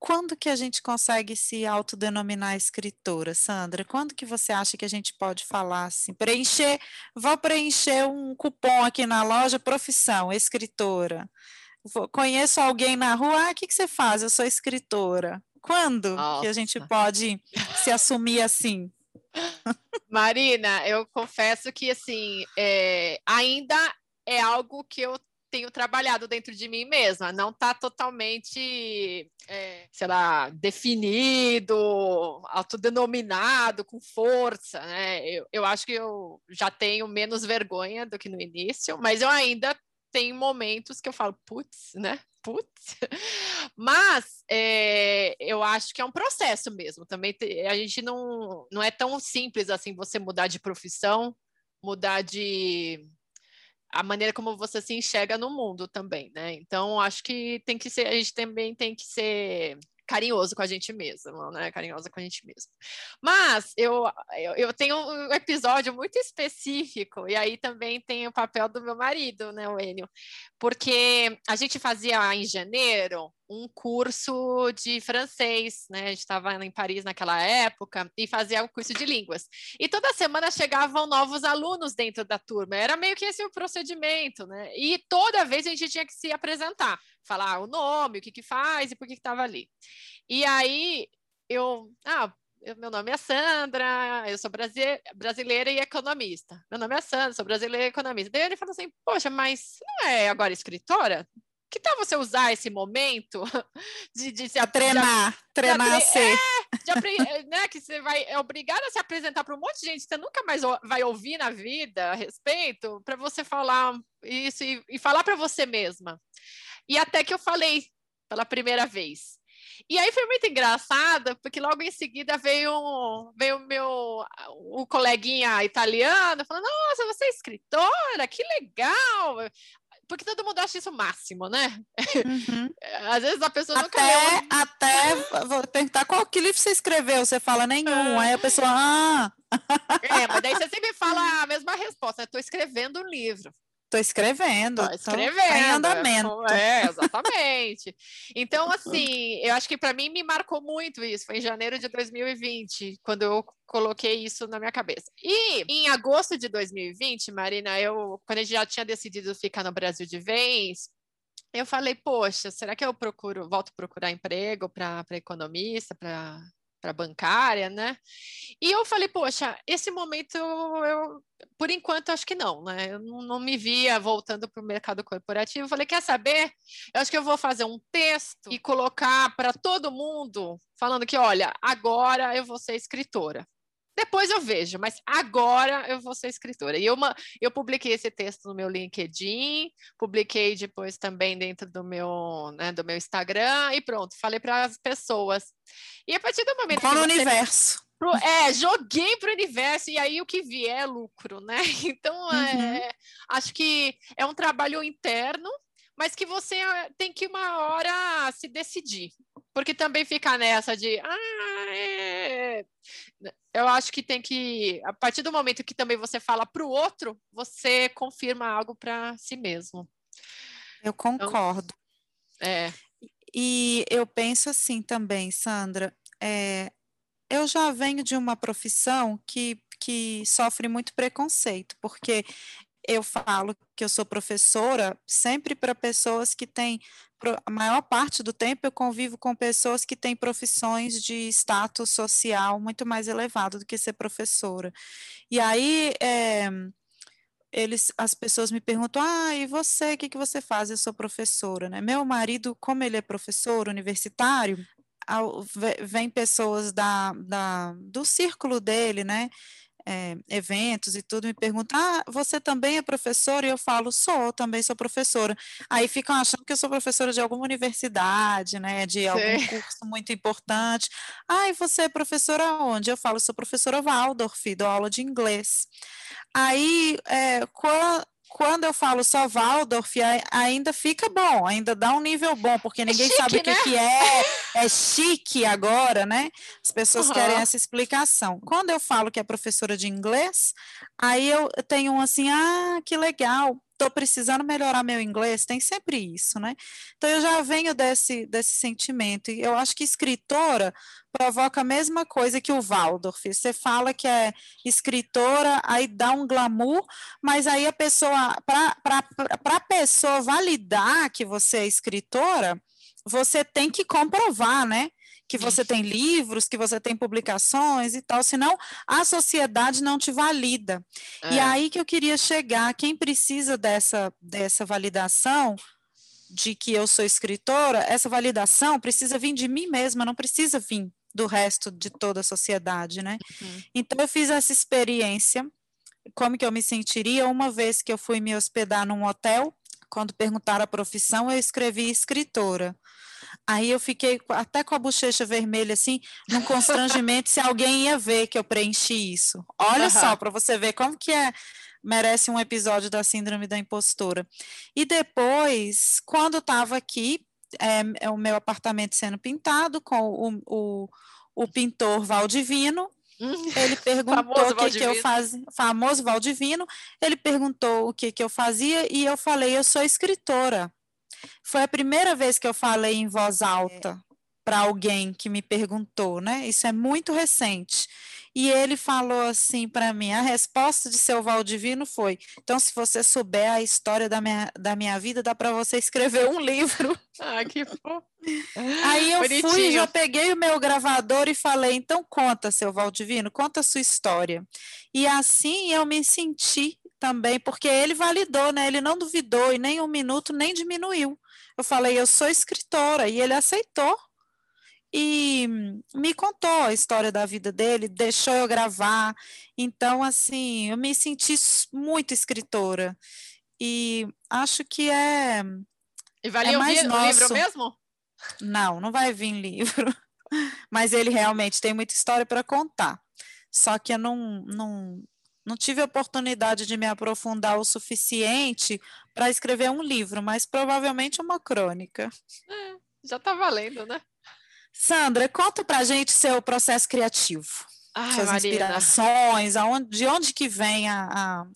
A: Quando que a gente consegue se autodenominar escritora, Sandra? Quando que você acha que a gente pode falar assim? Preencher, vou preencher um cupom aqui na loja, profissão, escritora conheço alguém na rua, ah, o que, que você faz? Eu sou escritora. Quando Nossa. que a gente pode se assumir assim?
B: Marina, eu confesso que assim é, ainda é algo que eu tenho trabalhado dentro de mim mesma, não está totalmente, é, sei lá, definido, autodenominado, com força, né? Eu, eu acho que eu já tenho menos vergonha do que no início, mas eu ainda tem momentos que eu falo, putz, né? Putz. Mas é, eu acho que é um processo mesmo. Também a gente não, não é tão simples assim você mudar de profissão, mudar de a maneira como você se enxerga no mundo também, né? Então acho que tem que ser, a gente também tem que ser carinhoso com a gente mesmo, né? Carinhosa com a gente mesmo. Mas eu, eu, eu, tenho um episódio muito específico, e aí também tem o papel do meu marido, né, o Enio? Porque a gente fazia em janeiro um curso de francês, né? A gente estava em Paris naquela época e fazia um curso de línguas. E toda semana chegavam novos alunos dentro da turma. Era meio que esse o procedimento, né? E toda vez a gente tinha que se apresentar, falar o nome, o que que faz e por que estava ali. E aí eu, ah, meu nome é Sandra, eu sou brasileira e economista. Meu nome é Sandra, sou brasileira e economista. Daí ele falou assim: Poxa, mas não é agora escritora? Que tal você usar esse momento de, de se
A: treinar, de, treinar a ser.
B: É, né, que você vai é obrigada a se apresentar para um monte de gente que você nunca mais vai ouvir na vida a respeito, para você falar isso e, e falar para você mesma. E até que eu falei pela primeira vez. E aí foi muito engraçado, porque logo em seguida veio um, veio meu um coleguinha italiano falando: Nossa, você é escritora, que legal! Porque todo mundo acha isso o máximo, né? Uhum. Às vezes a pessoa
A: até, nunca leu. Até vou perguntar qual que livro você escreveu, você fala nenhum, aí a pessoa, ah.
B: É, mas daí você sempre fala a mesma resposta, estou escrevendo um livro.
A: Estou escrevendo. Estou
B: escrevendo.
A: Em andamento.
B: É, exatamente. então, assim, eu acho que para mim me marcou muito isso. Foi em janeiro de 2020, quando eu coloquei isso na minha cabeça. E em agosto de 2020, Marina, eu, quando a gente já tinha decidido ficar no Brasil de vez, eu falei, poxa, será que eu procuro, volto a procurar emprego para economista, para para bancária, né? E eu falei, poxa, esse momento eu, por enquanto, acho que não, né? Eu não, me via voltando para o mercado corporativo. Eu falei, quer saber? Eu acho que eu vou fazer um texto e colocar para todo mundo, falando que, olha, agora eu vou ser escritora. Depois eu vejo, mas agora eu vou ser escritora. E eu, eu publiquei esse texto no meu LinkedIn, publiquei depois também dentro do meu, né, do meu Instagram e pronto, falei para as pessoas. E a partir do momento
A: Bom que no você... universo.
B: Pro, é, joguei para o universo e aí o que vier é lucro, né? Então, uhum. é, acho que é um trabalho interno, mas que você eh, tem que uma hora se decidir, porque também fica nessa de, ah, é... eu acho que tem que, a partir do momento que também você fala para o outro, você confirma algo para si mesmo.
A: Eu então, concordo.
B: Então, é.
A: E eu penso assim também, Sandra, é, eu já venho de uma profissão que, que sofre muito preconceito, porque eu falo que eu sou professora sempre para pessoas que têm, a maior parte do tempo eu convivo com pessoas que têm profissões de status social muito mais elevado do que ser professora. E aí, é, eles, as pessoas me perguntam, ah, e você, o que, que você faz? Eu sou professora, né? Meu marido, como ele é professor universitário, vem pessoas da, da, do círculo dele, né? É, eventos e tudo, me perguntam: ah, você também é professora? E eu falo: sou, também sou professora. Aí ficam achando que eu sou professora de alguma universidade, né? De Sim. algum curso muito importante. Ah, e você é professora onde? Eu falo: sou professora Waldorf, dou aula de inglês. Aí, é, quando quando eu falo só Waldorf, ainda fica bom, ainda dá um nível bom, porque é ninguém é chique, sabe o que, né? que é, é chique agora, né? As pessoas uhum. querem essa explicação. Quando eu falo que é professora de inglês, aí eu tenho um assim, ah, que legal, estou precisando melhorar meu inglês, tem sempre isso, né? Então eu já venho desse, desse sentimento, e eu acho que escritora provoca a mesma coisa que o Waldorf. Você fala que é escritora, aí dá um glamour, mas aí a pessoa, para a pessoa validar que você é escritora, você tem que comprovar, né? Que você tem livros, que você tem publicações e tal, senão a sociedade não te valida. É. E aí que eu queria chegar, quem precisa dessa, dessa validação de que eu sou escritora, essa validação precisa vir de mim mesma, não precisa vir do resto de toda a sociedade, né? Uhum. Então eu fiz essa experiência, como que eu me sentiria uma vez que eu fui me hospedar num hotel, quando perguntaram a profissão, eu escrevi escritora. Aí eu fiquei até com a bochecha vermelha, assim, num constrangimento se alguém ia ver que eu preenchi isso. Olha uhum. só, para você ver como que é merece um episódio da síndrome da impostora. E depois, quando estava aqui, é, é, o meu apartamento sendo pintado com o, o, o pintor Valdivino. Ele perguntou o que, que eu fazia, famoso Valdivino, ele perguntou o que, que eu fazia e eu falei, eu sou escritora. Foi a primeira vez que eu falei em voz alta para alguém que me perguntou, né? Isso é muito recente. E ele falou assim para mim: a resposta de seu Valdivino foi: então, se você souber a história da minha, da minha vida, dá para você escrever um livro.
B: Ah, que fofo.
A: Aí eu Bonitinho. fui, já peguei o meu gravador e falei: então, conta, seu Valdivino, conta a sua história. E assim eu me senti também, porque ele validou, né? Ele não duvidou e nem um minuto nem diminuiu. Eu falei, eu sou escritora, e ele aceitou. E me contou a história da vida dele, deixou eu gravar. Então, assim, eu me senti muito escritora. E acho que é.
B: E valia é mais o, livro mesmo?
A: Não, não vai vir livro. Mas ele realmente tem muita história para contar. Só que eu não, não, não tive oportunidade de me aprofundar o suficiente para escrever um livro, mas provavelmente uma crônica.
B: É, já está valendo, né?
A: Sandra, conta para gente seu processo criativo. Ai, suas Marina. inspirações, aonde, de onde que vem a, a,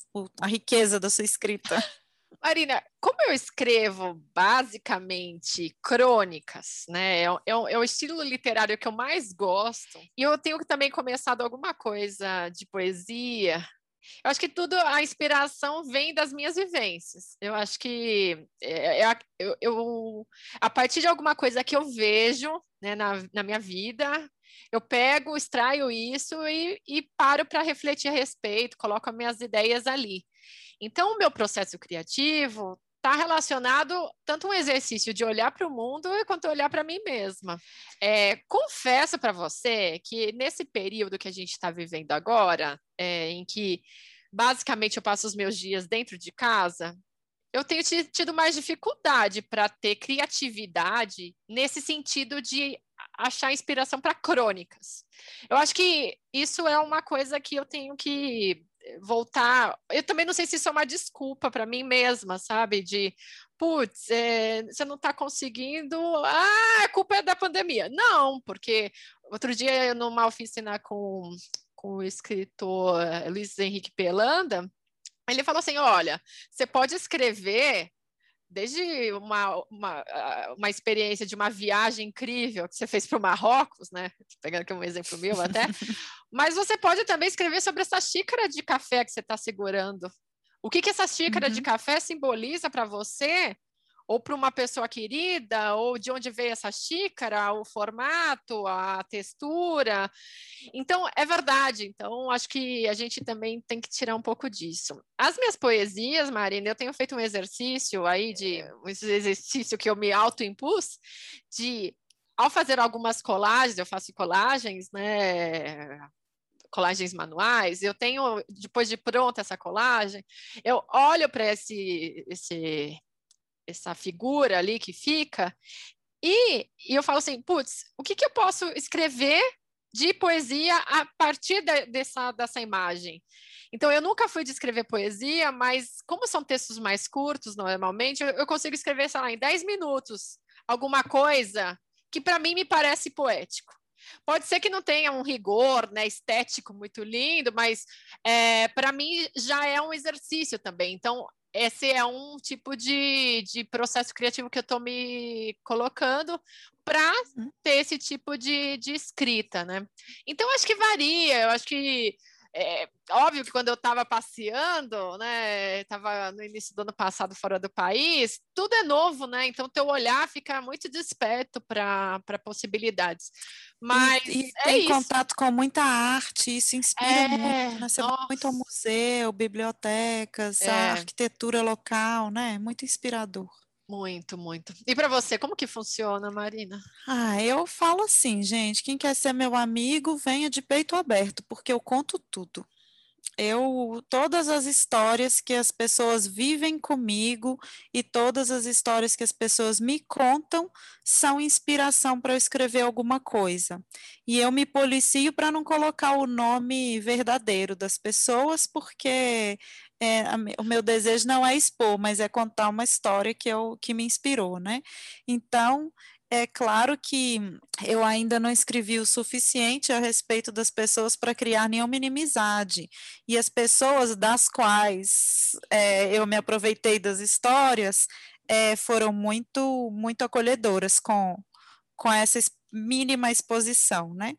A: a riqueza da sua escrita?
B: Marina, como eu escrevo basicamente crônicas, né? É, é, é, o estilo literário que eu mais gosto. E eu tenho também começado alguma coisa de poesia eu acho que tudo, a inspiração vem das minhas vivências. Eu acho que é, é, eu, eu, a partir de alguma coisa que eu vejo né, na, na minha vida, eu pego, extraio isso e, e paro para refletir a respeito, coloco as minhas ideias ali. Então, o meu processo criativo está relacionado tanto um exercício de olhar para o mundo quanto olhar para mim mesma. É, confesso para você que nesse período que a gente está vivendo agora, é, em que basicamente eu passo os meus dias dentro de casa, eu tenho tido mais dificuldade para ter criatividade nesse sentido de achar inspiração para crônicas. Eu acho que isso é uma coisa que eu tenho que voltar. Eu também não sei se isso é uma desculpa para mim mesma, sabe? De, putz, é, você não está conseguindo. Ah, a culpa é da pandemia. Não, porque outro dia, numa oficina com, com o escritor Luiz Henrique Pelanda, ele falou assim: olha, você pode escrever desde uma, uma, uma experiência de uma viagem incrível que você fez para o Marrocos, né? Pegando aqui um exemplo meu até, mas você pode também escrever sobre essa xícara de café que você está segurando. O que, que essa xícara uhum. de café simboliza para você ou para uma pessoa querida, ou de onde veio essa xícara, o formato, a textura. Então, é verdade. Então, acho que a gente também tem que tirar um pouco disso. As minhas poesias, Marina, eu tenho feito um exercício aí de um exercício que eu me autoimpus de ao fazer algumas colagens, eu faço colagens, né? colagens manuais, eu tenho, depois de pronta essa colagem, eu olho para esse, esse essa figura ali que fica, e, e eu falo assim, putz, o que, que eu posso escrever de poesia a partir de, dessa, dessa imagem? Então, eu nunca fui de escrever poesia, mas como são textos mais curtos, normalmente, eu, eu consigo escrever, sei lá, em 10 minutos, alguma coisa que para mim me parece poético. Pode ser que não tenha um rigor né, estético muito lindo, mas é, para mim já é um exercício também. Então, esse é um tipo de, de processo criativo que eu estou me colocando para uhum. ter esse tipo de, de escrita, né? Então, acho que varia, eu acho que é, óbvio que quando eu estava passeando, né, estava no início do ano passado fora do país, tudo é novo, né? Então teu olhar fica muito desperto para possibilidades. Mas
A: e, e é tem isso. contato com muita arte, isso inspira é, muito, né? Você vai muito ao museu, bibliotecas, é. a arquitetura local, né? Muito inspirador.
B: Muito, muito. E para você, como que funciona, Marina?
A: Ah, eu falo assim, gente, quem quer ser meu amigo, venha de peito aberto, porque eu conto tudo. Eu todas as histórias que as pessoas vivem comigo e todas as histórias que as pessoas me contam são inspiração para eu escrever alguma coisa. E eu me policio para não colocar o nome verdadeiro das pessoas, porque é, o meu desejo não é expor, mas é contar uma história que, eu, que me inspirou, né? Então, é claro que eu ainda não escrevi o suficiente a respeito das pessoas para criar nenhuma inimizade. E as pessoas das quais é, eu me aproveitei das histórias é, foram muito, muito acolhedoras com, com essa mínima exposição, né?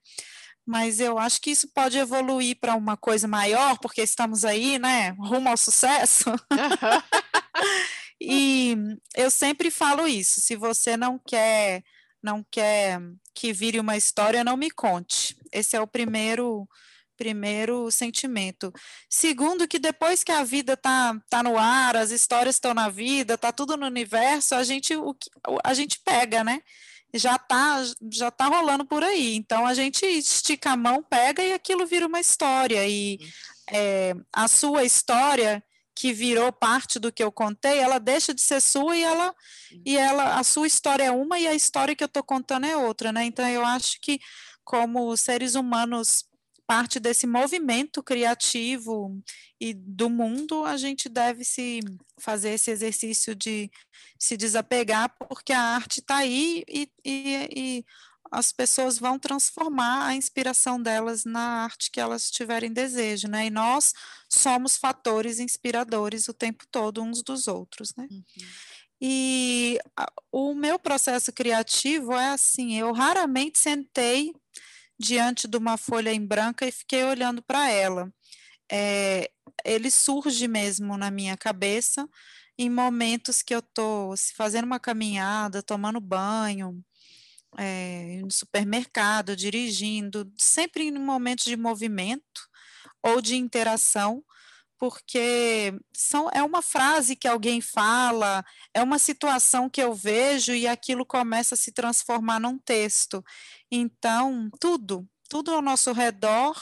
A: Mas eu acho que isso pode evoluir para uma coisa maior, porque estamos aí, né, rumo ao sucesso. e eu sempre falo isso, se você não quer não quer que vire uma história, não me conte. Esse é o primeiro primeiro sentimento. Segundo, que depois que a vida tá, tá no ar, as histórias estão na vida, tá tudo no universo, a gente, o, a gente pega, né? Já tá, já tá rolando por aí. Então a gente estica a mão, pega e aquilo vira uma história. E é, a sua história que virou parte do que eu contei, ela deixa de ser sua e ela e ela a sua história é uma e a história que eu estou contando é outra, né? Então eu acho que como seres humanos parte desse movimento criativo e do mundo, a gente deve se fazer esse exercício de se desapegar, porque a arte está aí e, e, e, as pessoas vão transformar a inspiração delas na arte que elas tiverem desejo, né? E nós somos fatores inspiradores o tempo todo uns dos outros, né? Uhum. E a, o meu processo criativo é assim, eu raramente sentei diante de uma folha em branca e fiquei olhando para ela. É, ele surge mesmo na minha cabeça em momentos que eu estou fazendo uma caminhada, tomando banho, é, no supermercado, dirigindo, sempre em momentos de movimento ou de interação, porque são, é uma frase que alguém fala, é uma situação que eu vejo e aquilo começa a se transformar num texto. Então, tudo, tudo ao nosso redor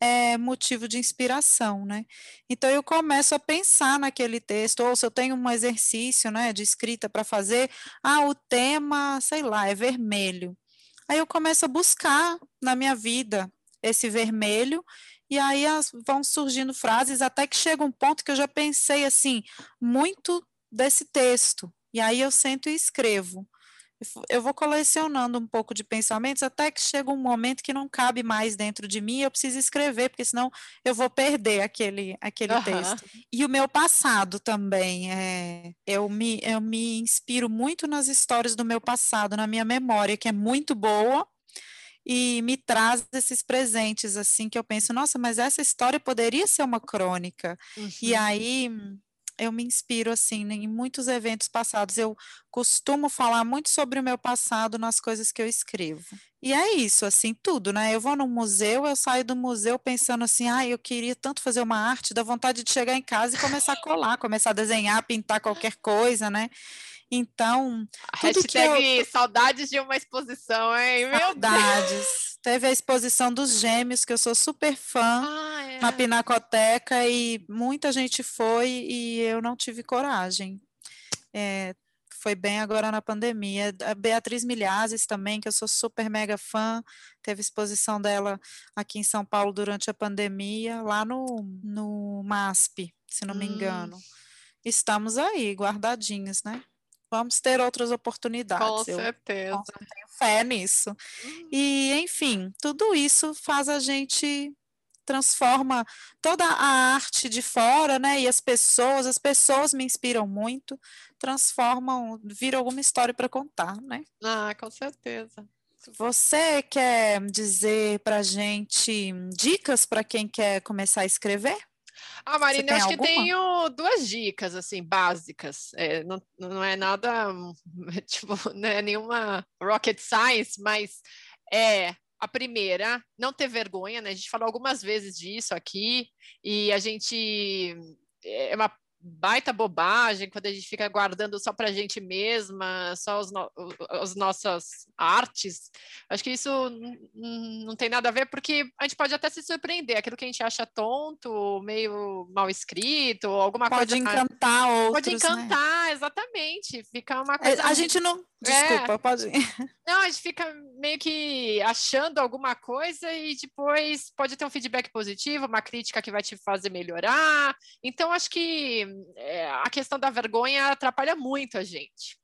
A: é motivo de inspiração, né? Então eu começo a pensar naquele texto, ou se eu tenho um exercício, né, de escrita para fazer, ah, o tema, sei lá, é vermelho. Aí eu começo a buscar na minha vida esse vermelho e aí as, vão surgindo frases até que chega um ponto que eu já pensei assim, muito desse texto. E aí eu sento e escrevo. Eu vou colecionando um pouco de pensamentos até que chega um momento que não cabe mais dentro de mim, eu preciso escrever, porque senão eu vou perder aquele, aquele uhum. texto. E o meu passado também. É, eu, me, eu me inspiro muito nas histórias do meu passado, na minha memória, que é muito boa, e me traz esses presentes assim que eu penso, nossa, mas essa história poderia ser uma crônica. Uhum. E aí eu me inspiro assim em muitos eventos passados. Eu costumo falar muito sobre o meu passado nas coisas que eu escrevo. E é isso, assim, tudo, né? Eu vou num museu, eu saio do museu pensando assim, ah, eu queria tanto fazer uma arte, dá vontade de chegar em casa e começar a colar, começar a desenhar, pintar qualquer coisa, né? Então,
B: que eu... saudades de uma exposição, hein? Meu
A: saudades. Deus. Teve a exposição dos Gêmeos, que eu sou super fã, ah, é. na Pinacoteca, e muita gente foi e eu não tive coragem. É, foi bem agora na pandemia. A Beatriz Milhazes também, que eu sou super mega fã, teve exposição dela aqui em São Paulo durante a pandemia, lá no, no MASP, se não me hum. engano. Estamos aí, guardadinhos, né? Vamos ter outras oportunidades.
B: Com certeza. Eu,
A: tenho fé nisso. Hum. E, enfim, tudo isso faz a gente transforma toda a arte de fora, né? E as pessoas, as pessoas me inspiram muito, transformam, viram alguma história para contar, né?
B: Ah, com certeza.
A: Você quer dizer para gente dicas para quem quer começar a escrever?
B: Ah, Marina, eu acho alguma? que tenho duas dicas, assim, básicas. É, não, não é nada, tipo, não é nenhuma rocket science, mas é a primeira, não ter vergonha, né? A gente falou algumas vezes disso aqui, e a gente é uma baita bobagem quando a gente fica guardando só para a gente mesma, só os no, as nossas artes. Acho que isso não tem nada a ver, porque a gente pode até se surpreender. Aquilo que a gente acha tonto, meio mal escrito, alguma
A: pode
B: coisa.
A: Pode encantar outros,
B: Pode
A: né?
B: encantar, né? exatamente. Fica uma coisa.
A: A, gente não. Desculpa, é. pode.
B: Não, a gente fica meio que achando alguma coisa e depois pode ter um feedback positivo, uma crítica que vai te fazer melhorar. Então, acho que é, a questão da vergonha atrapalha muito a gente.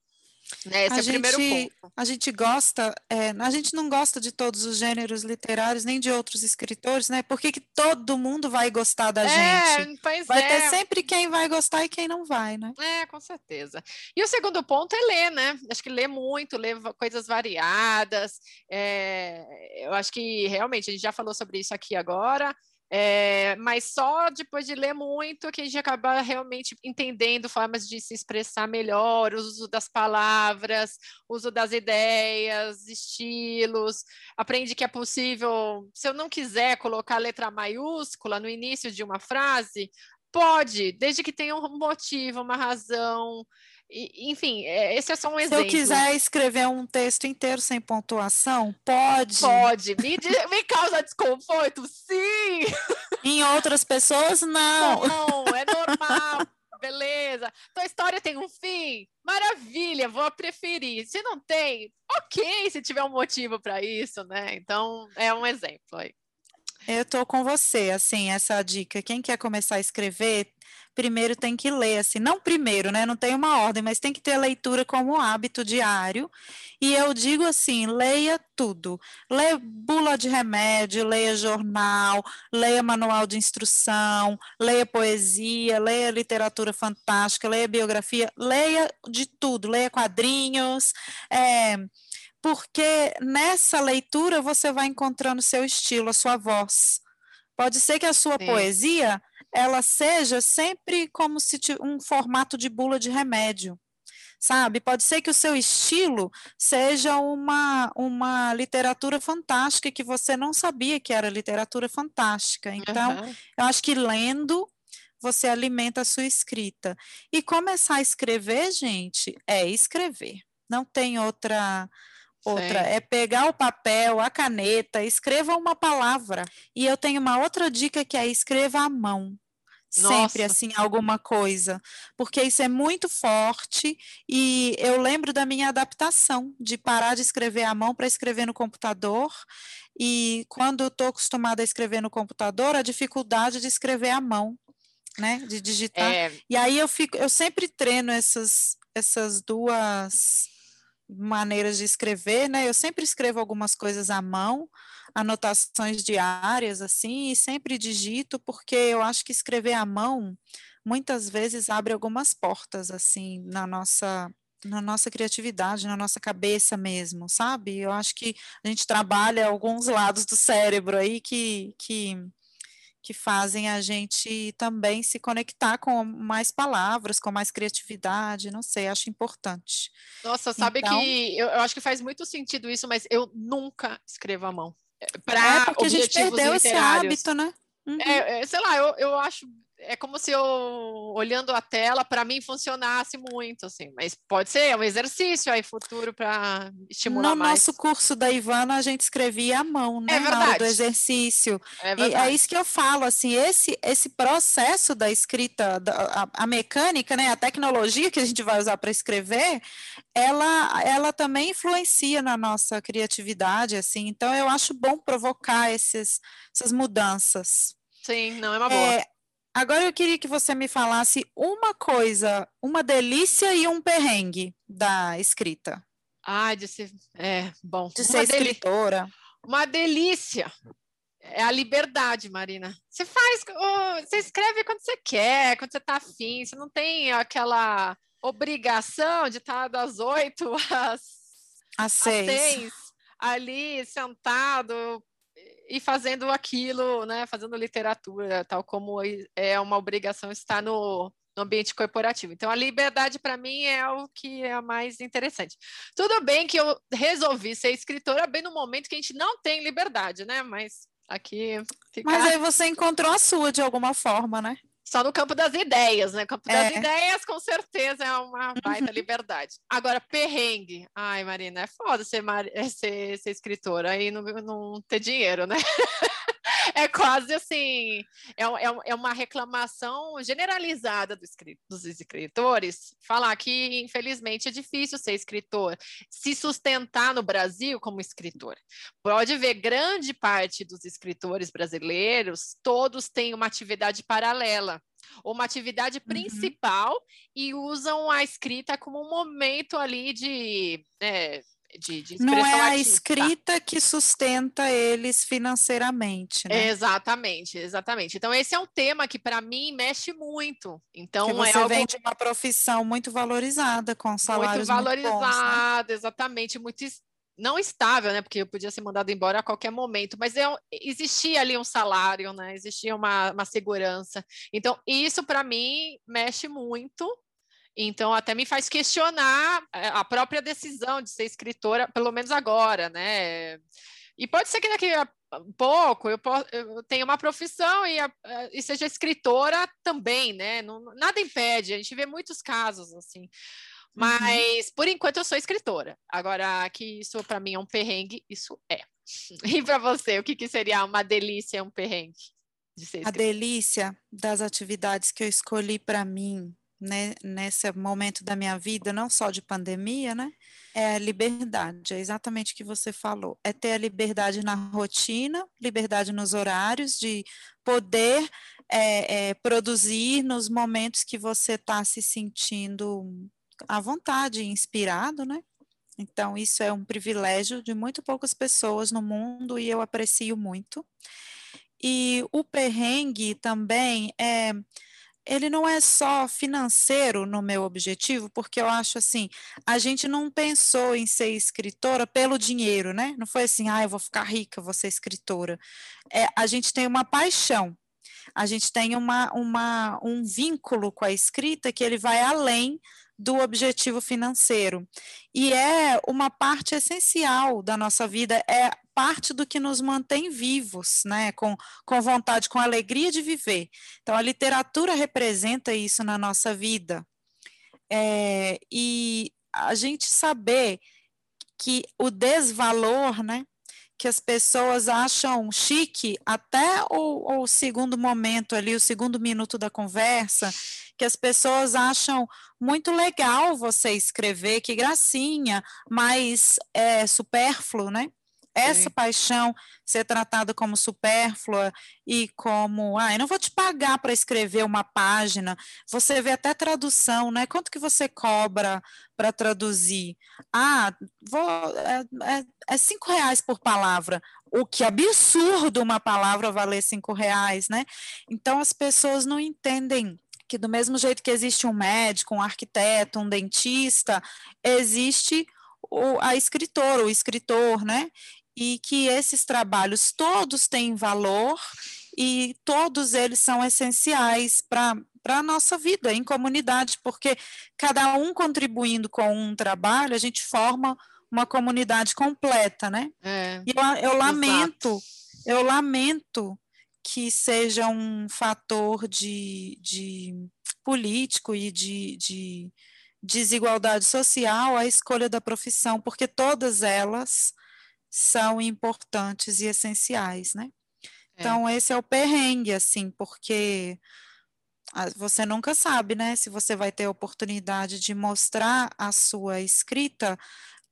B: Né? Esse a é o gente, primeiro ponto.
A: A gente gosta, é, a gente não gosta de todos os gêneros literários, nem de outros escritores, né? Por que, que todo mundo vai gostar da
B: é,
A: gente? vai
B: é.
A: ter sempre quem vai gostar e quem não vai, né?
B: É, com certeza. E o segundo ponto é ler, né? Acho que ler muito, ler coisas variadas. É, eu acho que realmente a gente já falou sobre isso aqui agora. É, mas só depois de ler muito que a gente acaba realmente entendendo formas de se expressar melhor, o uso das palavras, uso das ideias, estilos, aprende que é possível, se eu não quiser colocar letra maiúscula no início de uma frase, pode, desde que tenha um motivo, uma razão, enfim, é, esse é só um exemplo.
A: Se eu quiser escrever um texto inteiro sem pontuação, pode.
B: Pode. Me, me causa desconforto? Sim!
A: Em outras pessoas, não.
B: Não, é normal. Beleza. Tua história tem um fim? Maravilha, vou preferir. Se não tem, ok, se tiver um motivo para isso, né? Então, é um exemplo aí.
A: Eu estou com você, assim, essa dica. Quem quer começar a escrever, primeiro tem que ler, assim, não primeiro, né? Não tem uma ordem, mas tem que ter a leitura como hábito diário. E eu digo assim: leia tudo. Leia bula de remédio, leia jornal, leia manual de instrução, leia poesia, leia literatura fantástica, leia biografia, leia de tudo, leia quadrinhos. É, porque nessa leitura você vai encontrando seu estilo, a sua voz. Pode ser que a sua Sim. poesia ela seja sempre como se um formato de bula de remédio, sabe? Pode ser que o seu estilo seja uma, uma literatura fantástica que você não sabia que era literatura fantástica. Então, uhum. eu acho que lendo você alimenta a sua escrita. E começar a escrever, gente, é escrever. Não tem outra outra. Sim. É pegar o papel, a caneta, escreva uma palavra. E eu tenho uma outra dica que é escreva à mão. Nossa. Sempre assim, alguma coisa. Porque isso é muito forte. E eu lembro da minha adaptação, de parar de escrever à mão para escrever no computador. E quando eu estou acostumada a escrever no computador, a dificuldade de escrever à mão né, de digitar. É... E aí eu fico, eu sempre treino essas essas duas maneiras de escrever, né? Eu sempre escrevo algumas coisas à mão, anotações diárias assim, e sempre digito porque eu acho que escrever à mão muitas vezes abre algumas portas assim na nossa na nossa criatividade, na nossa cabeça mesmo, sabe? Eu acho que a gente trabalha alguns lados do cérebro aí que, que que fazem a gente também se conectar com mais palavras, com mais criatividade, não sei, acho importante.
B: Nossa, sabe então, que eu, eu, acho que faz muito sentido isso, mas eu nunca escrevo à mão. Para
A: é porque a gente perdeu literários. esse hábito, né?
B: Uhum. É, é, sei lá, eu, eu acho é como se eu, olhando a tela, para mim funcionasse muito, assim. Mas pode ser é um exercício aí futuro para estimular
A: no
B: mais.
A: No nosso curso da Ivana, a gente escrevia à mão, né? É verdade. Do exercício. É verdade. E é isso que eu falo, assim, esse, esse processo da escrita, da, a, a mecânica, né? A tecnologia que a gente vai usar para escrever, ela, ela também influencia na nossa criatividade, assim. Então, eu acho bom provocar esses, essas mudanças.
B: Sim, não é uma boa. É,
A: Agora eu queria que você me falasse uma coisa, uma delícia e um perrengue da escrita.
B: Ah, de ser, é, bom.
A: De ser escritora.
B: Uma delícia. É a liberdade, Marina. Você faz, você escreve quando você quer, quando você está afim. Você não tem aquela obrigação de estar das oito às,
A: às seis. às seis
B: ali sentado e fazendo aquilo, né, fazendo literatura, tal como é uma obrigação estar no, no ambiente corporativo. Então, a liberdade, para mim, é o que é mais interessante. Tudo bem que eu resolvi ser escritora bem no momento que a gente não tem liberdade, né? Mas aqui.
A: Fica... Mas aí você encontrou a sua de alguma forma, né?
B: Só no campo das ideias, né? O campo das é. ideias, com certeza, é uma baita uhum. liberdade. Agora, perrengue. Ai, Marina, é foda ser, mar... É ser, ser escritora aí não, não ter dinheiro, né? é quase assim, é, é, é uma reclamação generalizada do dos escritores, falar que, infelizmente, é difícil ser escritor, se sustentar no Brasil como escritor. Pode ver, grande parte dos escritores brasileiros, todos têm uma atividade paralela, uma atividade uhum. principal uhum. e usam a escrita como um momento ali de é, de, de
A: Não é a escrita que sustenta eles financeiramente, né?
B: Exatamente, exatamente. Então esse é um tema que para mim mexe muito. Então que
A: é você
B: é algo...
A: vem de uma profissão muito valorizada, com salários
B: muito valorizada,
A: muito
B: né? exatamente, muito não estável, né? Porque eu podia ser mandado embora a qualquer momento, mas é, existia ali um salário, né? Existia uma, uma segurança. Então, isso para mim mexe muito então, até me faz questionar é, a própria decisão de ser escritora, pelo menos agora, né? E pode ser que daqui a pouco eu, eu tenha uma profissão e, a, e, seja escritora também, né? Não, nada impede, a gente vê muitos casos assim. Uhum. Mas, uhum. por enquanto, eu sou escritora. Agora, que isso para mim é um perrengue, isso é. E para você, o que, que seria uma delícia, um perrengue?
A: De ser a delícia das atividades que eu escolhi para mim né, nesse momento da minha vida, não só de pandemia, né, é a liberdade, é exatamente o que você falou, é ter a liberdade na rotina, liberdade nos horários, de poder é, é, produzir nos momentos que você está se sentindo à vontade, inspirado, né? Então, isso é um privilégio de muito poucas pessoas no mundo e eu aprecio muito. E o perrengue também é ele não é só financeiro no meu objetivo, porque eu acho assim, a gente não pensou em ser escritora pelo dinheiro, né? Não foi assim, ah, eu vou ficar rica, vou ser escritora. É, a gente tem uma paixão. A gente tem uma, uma, um vínculo com a escrita que ele vai além do objetivo financeiro. E é uma parte essencial da nossa vida, é parte do que nos mantém vivos, né? com, com vontade, com alegria de viver. Então, a literatura representa isso na nossa vida. É, e a gente saber que o desvalor, né? Que as pessoas acham chique até o, o, segundo momento ali, o segundo minuto da conversa, que as pessoas acham muito legal você escrever, que gracinha, mas é supérfluo, né? Essa Sim. paixão ser tratada como supérflua e como, ah, eu não vou te pagar para escrever uma página. Você vê até tradução, né? Quanto que você cobra para traduzir? Ah, vou, é, é, é, cinco reais por palavra. O que absurdo uma palavra valer cinco reais, né? Então as pessoas não entendem que do mesmo jeito que existe um médico, um arquiteto, um dentista, existe o, a escritora, o escritor, né? E que esses trabalhos todos têm valor e todos eles são essenciais para a nossa vida em comunidade, porque cada um contribuindo com um trabalho, a gente forma uma comunidade completa, né? É, e eu, eu lamento, eu lamento que seja um fator de, de político e de, de desigualdade social a escolha da profissão, porque todas elas são importantes e essenciais, né? É. Então, esse é o perrengue, assim, porque você nunca sabe, né, se você vai ter a oportunidade de mostrar a sua escrita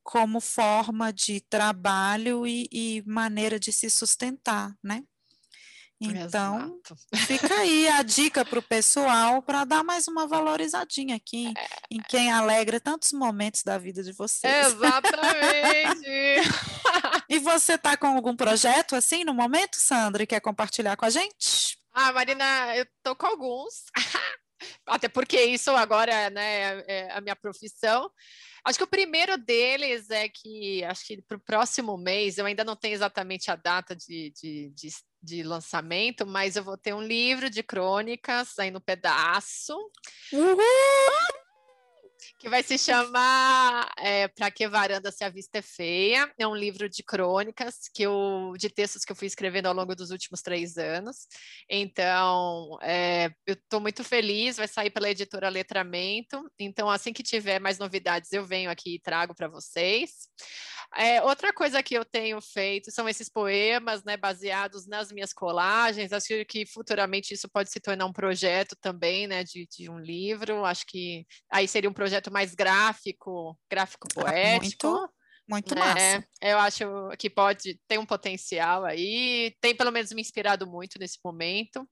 A: como forma de trabalho e, e maneira de se sustentar, né? Então, Exato. fica aí a dica para o pessoal para dar mais uma valorizadinha aqui é. em quem alegra tantos momentos da vida de vocês.
B: Exatamente!
A: e você está com algum projeto assim no momento, Sandra, e quer compartilhar com a gente?
B: Ah, Marina, eu tô com alguns. Até porque isso agora né, é a minha profissão. Acho que o primeiro deles é que, acho que para o próximo mês, eu ainda não tenho exatamente a data de, de, de, de, lançamento, mas eu vou ter um livro de crônicas aí no pedaço. Uhul! Que vai se chamar é, Para que varanda se a vista é feia. É um livro de crônicas que eu, de textos que eu fui escrevendo ao longo dos últimos três anos. Então, é, eu estou muito feliz. Vai sair pela editora Letramento. Então, assim que tiver mais novidades, eu venho aqui e trago para vocês. É, outra coisa que eu tenho feito são esses poemas, né, baseados nas minhas colagens. Acho que futuramente isso pode se tornar um projeto também, né, de, de um livro. Acho que aí seria um projeto mais gráfico, gráfico ah, poético.
A: Muito, muito massa.
B: É, eu acho que pode ter um potencial aí. Tem pelo menos me inspirado muito nesse momento.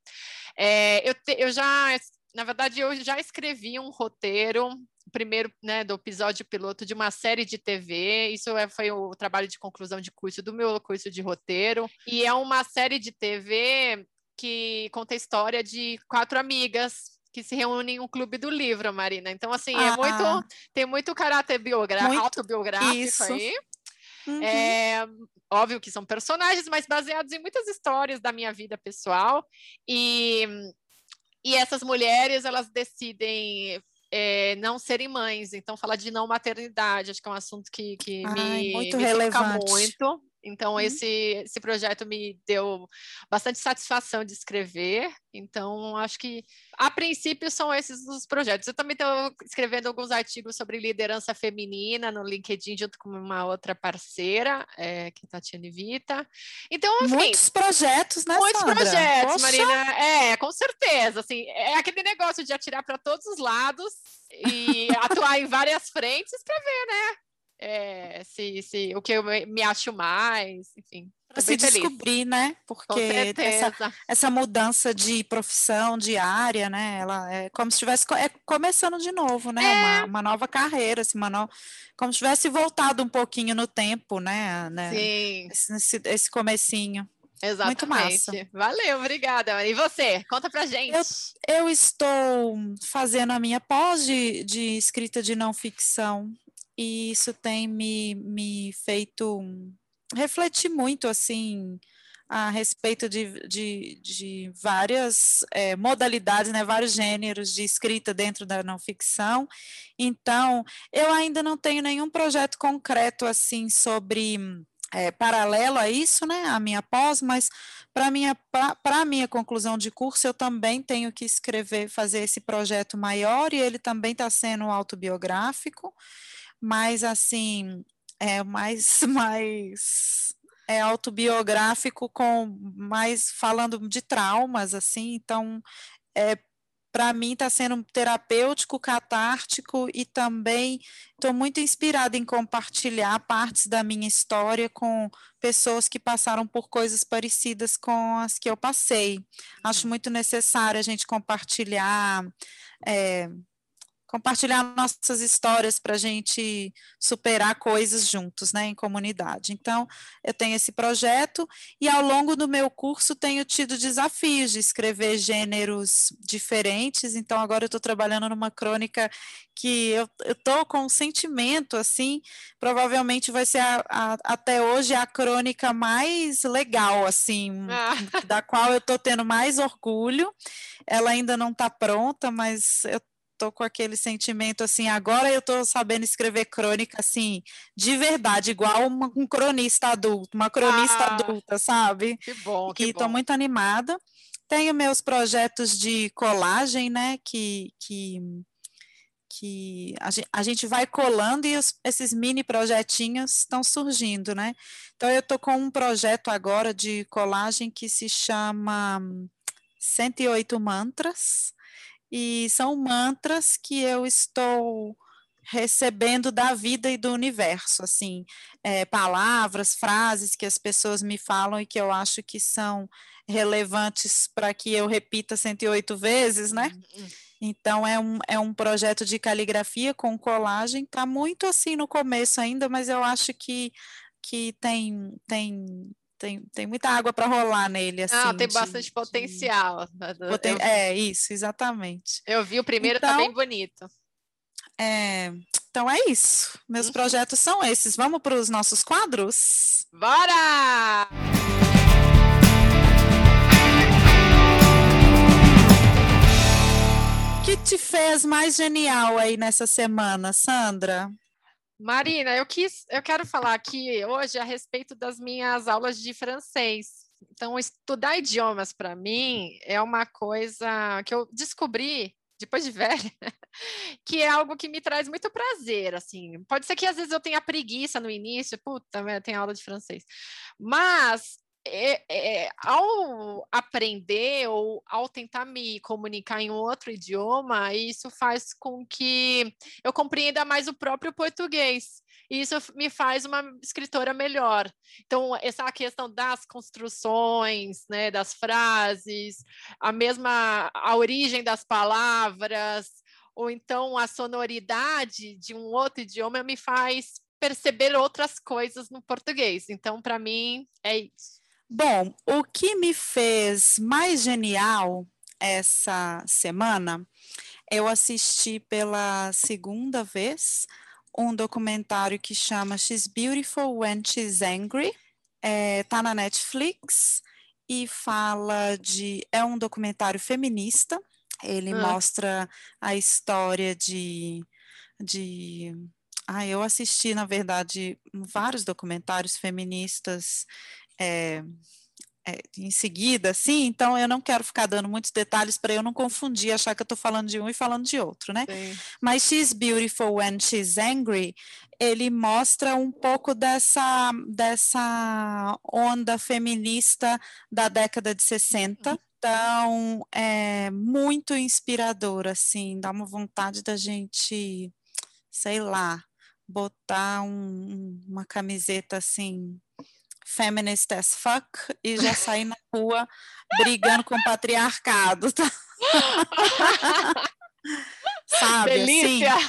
B: É, eu, te, eu já, na verdade, eu já escrevi um roteiro primeiro né, do episódio piloto de uma série de TV. Isso é, foi o trabalho de conclusão de curso do meu curso de roteiro. E é uma série de TV que conta a história de quatro amigas que se reúnem em um clube do livro, Marina. Então, assim, ah. é muito. Tem muito caráter biográfico, autobiográfico isso. aí. Uhum. É, óbvio que são personagens, mas baseados em muitas histórias da minha vida pessoal. E, e essas mulheres, elas decidem é, não serem mães. Então, falar de não maternidade, acho que é um assunto que, que Ai, me,
A: muito me relevante.
B: muito. Então, uhum. esse, esse projeto me deu bastante satisfação de escrever. Então, acho que, a princípio, são esses os projetos. Eu também estou escrevendo alguns artigos sobre liderança feminina no LinkedIn, junto com uma outra parceira, é, que é Tatiana Vita. Então,
A: enfim, Muitos projetos, né,
B: Muitos
A: Sandra?
B: projetos, Poxa. Marina. É, com certeza. Assim, é aquele negócio de atirar para todos os lados e atuar em várias frentes para ver, né? É, se, se, o que eu me acho mais, enfim.
A: Para se descobrir, né? Porque essa, essa mudança de profissão, de área, né? Ela é como se estivesse é começando de novo, né? É. Uma, uma, nova carreira, assim, uma no... como se tivesse voltado um pouquinho no tempo, né? né?
B: Sim.
A: Esse, esse comecinho.
B: Exatamente. Muito massa. Valeu, obrigada. E você? Conta pra gente.
A: Eu, eu estou fazendo a minha pós de, de escrita de não ficção e isso tem me, me feito refletir muito, assim, a respeito de, de, de várias é, modalidades, né, vários gêneros de escrita dentro da não ficção. Então, eu ainda não tenho nenhum projeto concreto assim sobre é, paralelo a isso, né, a minha pós, mas para minha para minha conclusão de curso eu também tenho que escrever, fazer esse projeto maior e ele também está sendo autobiográfico, mas assim é mais mais é autobiográfico com mais falando de traumas assim, então é para mim está sendo terapêutico, catártico e também estou muito inspirada em compartilhar partes da minha história com pessoas que passaram por coisas parecidas com as que eu passei. Acho uhum. muito necessário a gente compartilhar. É, compartilhar nossas histórias para a gente superar coisas juntos, né, em comunidade. Então, eu tenho esse projeto e ao longo do meu curso tenho tido desafios de escrever gêneros diferentes. Então, agora eu estou trabalhando numa crônica que eu estou com um sentimento assim, provavelmente vai ser a, a, até hoje a crônica mais legal, assim, ah. da qual eu estou tendo mais orgulho. Ela ainda não está pronta, mas eu tô com aquele sentimento assim, agora eu tô sabendo escrever crônica assim, de verdade, igual uma, um cronista adulto, uma cronista ah, adulta, sabe?
B: Que bom, que
A: e tô muito animada. Tenho meus projetos de colagem, né, que, que, que a, gente, a gente vai colando e os, esses mini projetinhos estão surgindo, né? Então eu tô com um projeto agora de colagem que se chama 108 Mantras, e são mantras que eu estou recebendo da vida e do universo, assim, é, palavras, frases que as pessoas me falam e que eu acho que são relevantes para que eu repita 108 vezes, né? Uhum. Então, é um, é um projeto de caligrafia com colagem, está muito assim no começo ainda, mas eu acho que, que tem, tem tem, tem muita água para rolar nele. Assim,
B: ah, tem bastante de, potencial.
A: De... Poten... Eu... É, isso, exatamente.
B: Eu vi o primeiro, então, tá bem bonito.
A: É, então é isso. Meus uhum. projetos são esses. Vamos para os nossos quadros?
B: Bora!
A: O que te fez mais genial aí nessa semana, Sandra?
B: Marina, eu quis, eu quero falar aqui hoje a respeito das minhas aulas de francês. Então, estudar idiomas para mim é uma coisa que eu descobri depois de velha, que é algo que me traz muito prazer, assim. Pode ser que às vezes eu tenha preguiça no início, puta, tenho aula de francês. Mas é, é, ao aprender ou ao tentar me comunicar em outro idioma, isso faz com que eu compreenda mais o próprio português. E isso me faz uma escritora melhor. Então, essa questão das construções, né, das frases, a mesma a origem das palavras, ou então a sonoridade de um outro idioma me faz perceber outras coisas no português. Então, para mim, é isso.
A: Bom, o que me fez mais genial essa semana, eu assisti pela segunda vez um documentário que chama She's Beautiful When She's Angry. É, tá na Netflix e fala de. É um documentário feminista. Ele ah. mostra a história de. de ah, eu assisti, na verdade, vários documentários feministas é, é, em seguida, assim, então eu não quero ficar dando muitos detalhes para eu não confundir, achar que eu estou falando de um e falando de outro, né? Sim. Mas She's Beautiful When She's Angry, ele mostra um pouco dessa, dessa onda feminista da década de 60. Então, é muito inspirador, assim, dá uma vontade da gente, sei lá, botar um, uma camiseta assim feminist as fuck e já saí na rua brigando com o patriarcado, tá? sabe,
B: Delícia.
A: assim,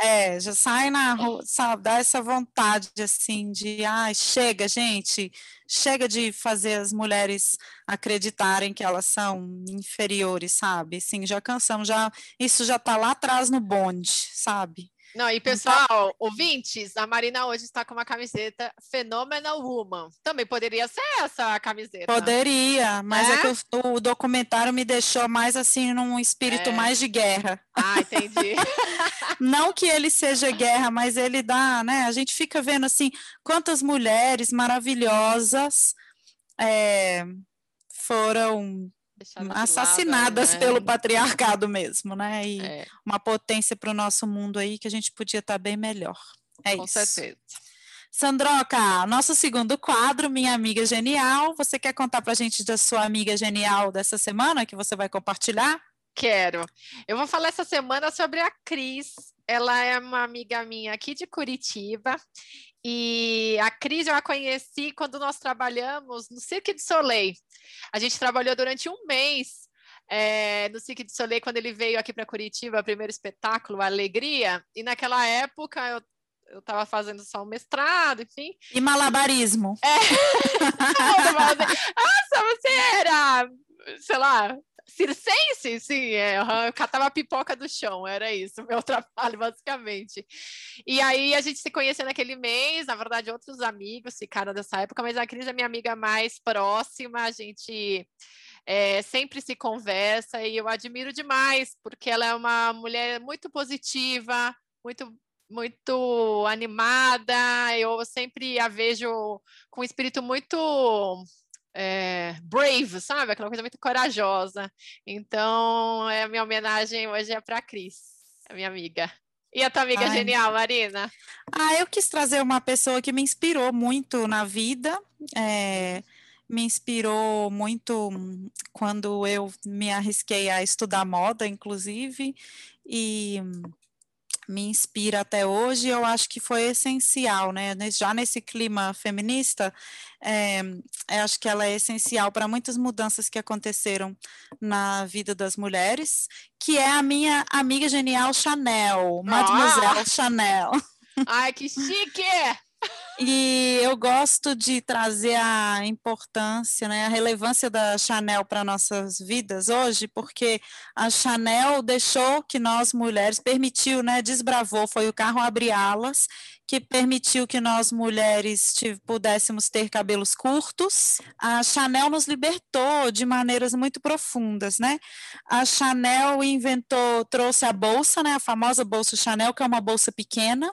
A: é, já sai na rua, sabe, dá essa vontade, assim, de, ai, ah, chega, gente, chega de fazer as mulheres acreditarem que elas são inferiores, sabe, assim, já cansamos, já, isso já tá lá atrás no bonde, sabe,
B: Não, e pessoal, então... ouvintes, a Marina hoje está com uma camiseta Phenomenal Woman. Também poderia ser essa a camiseta.
A: Poderia, mas é, é que o, o, documentário me deixou mais assim num espírito é. mais de guerra.
B: Ah, entendi.
A: Não que ele seja guerra, mas ele dá, né? A gente fica vendo assim quantas mulheres maravilhosas é, foram assassinadas lado, né? pelo patriarcado mesmo, né? E é. uma potência para o nosso mundo aí que a gente podia estar tá bem melhor. É
B: Com
A: isso.
B: certeza.
A: Sandroca, nosso segundo quadro, Minha Amiga Genial. Você quer contar para a gente da sua amiga genial dessa semana que você vai compartilhar?
B: Quero. Eu vou falar essa semana sobre a Cris. Ela é uma amiga minha aqui de Curitiba. E a Cris eu a conheci quando nós trabalhamos no Cirque de Soleil. A gente trabalhou durante um mês é, no Cirque de Soleil quando ele veio aqui para Curitiba, o primeiro espetáculo, Alegria. E naquela época eu eu estava fazendo só um mestrado, enfim.
A: E malabarismo.
B: É. Nossa, você era, sei lá, circense? Sim, é, eu catava pipoca do chão, era isso, meu trabalho, basicamente. E aí a gente se conhecia naquele mês, na verdade, outros amigos ficaram dessa época, mas a Cris é minha amiga mais próxima, a gente é, sempre se conversa e eu admiro demais, porque ela é uma mulher muito positiva, muito muito animada, eu sempre a vejo com um espírito muito é, brave, sabe? Aquela coisa muito corajosa. Então, é, a minha homenagem hoje é para a Cris, a minha amiga. E a tua amiga Ai. genial, Marina?
A: Ah, eu quis trazer uma pessoa que me inspirou muito na vida. É, me inspirou muito quando eu me arrisquei a estudar moda, inclusive, e me inspira até hoje, eu acho que foi essencial, né? Já nesse clima feminista, é, acho que ela é essencial para muitas mudanças que aconteceram na vida das mulheres, que é a minha amiga genial Chanel, Mademoiselle ah! Chanel.
B: Ai, que chique!
A: E eu gosto de trazer a importância, né, a relevância da Chanel para nossas vidas hoje, porque a Chanel deixou que nós mulheres, permitiu, né, desbravou, foi o carro abre alas, que permitiu que nós mulheres pudéssemos ter cabelos curtos. A Chanel nos libertou de maneiras muito profundas, né? A Chanel inventou, trouxe a bolsa, né, a famosa bolsa Chanel, que é uma bolsa pequena,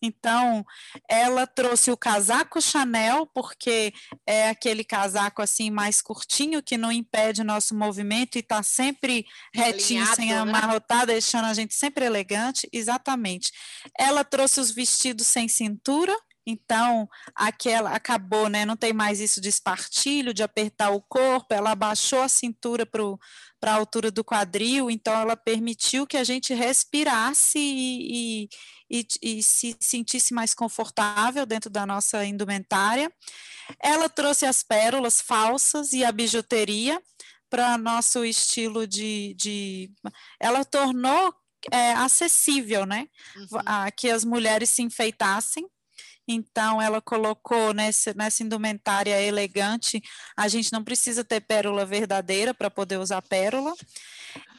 A: então, ela trouxe o casaco Chanel, porque é aquele casaco assim mais curtinho que não impede nosso movimento e está sempre retinho, Alinhado, sem né? amarrotar, né? deixando a gente sempre elegante. Exatamente. Ela trouxe os vestidos sem cintura, então, aquela acabou, né? Não tem mais isso de espartilho, de apertar o corpo, ela abaixou a cintura para a altura do quadril, então ela permitiu que a gente respirasse e, e e, e se sentisse mais confortável dentro da nossa indumentária. Ela trouxe as pérolas falsas e a bijuteria para nosso estilo de, de. Ela tornou é, acessível, né? Uhum. A, que as mulheres se enfeitassem. Então, ela colocou nessa, nessa indumentária elegante, a gente não precisa ter pérola verdadeira para poder usar pérola.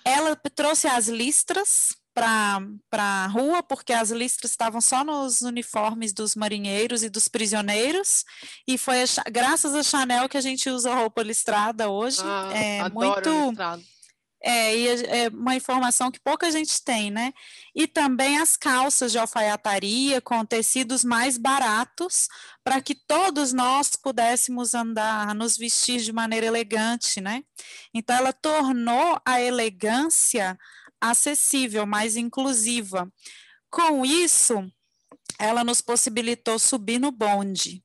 A: Ela trouxe as listras, para a rua, porque as listras estavam só nos uniformes dos marinheiros e dos prisioneiros, e foi a, graças a Chanel que a gente usa roupa listrada hoje. Ah, é muito. Listrado. É, e é uma informação que pouca gente tem, né? E também as calças de alfaiataria com tecidos mais baratos, para que todos nós pudéssemos andar, nos vestir de maneira elegante, né? Então, ela tornou a elegância acessível, mais inclusiva. Com isso, ela nos possibilitou subir no bonde,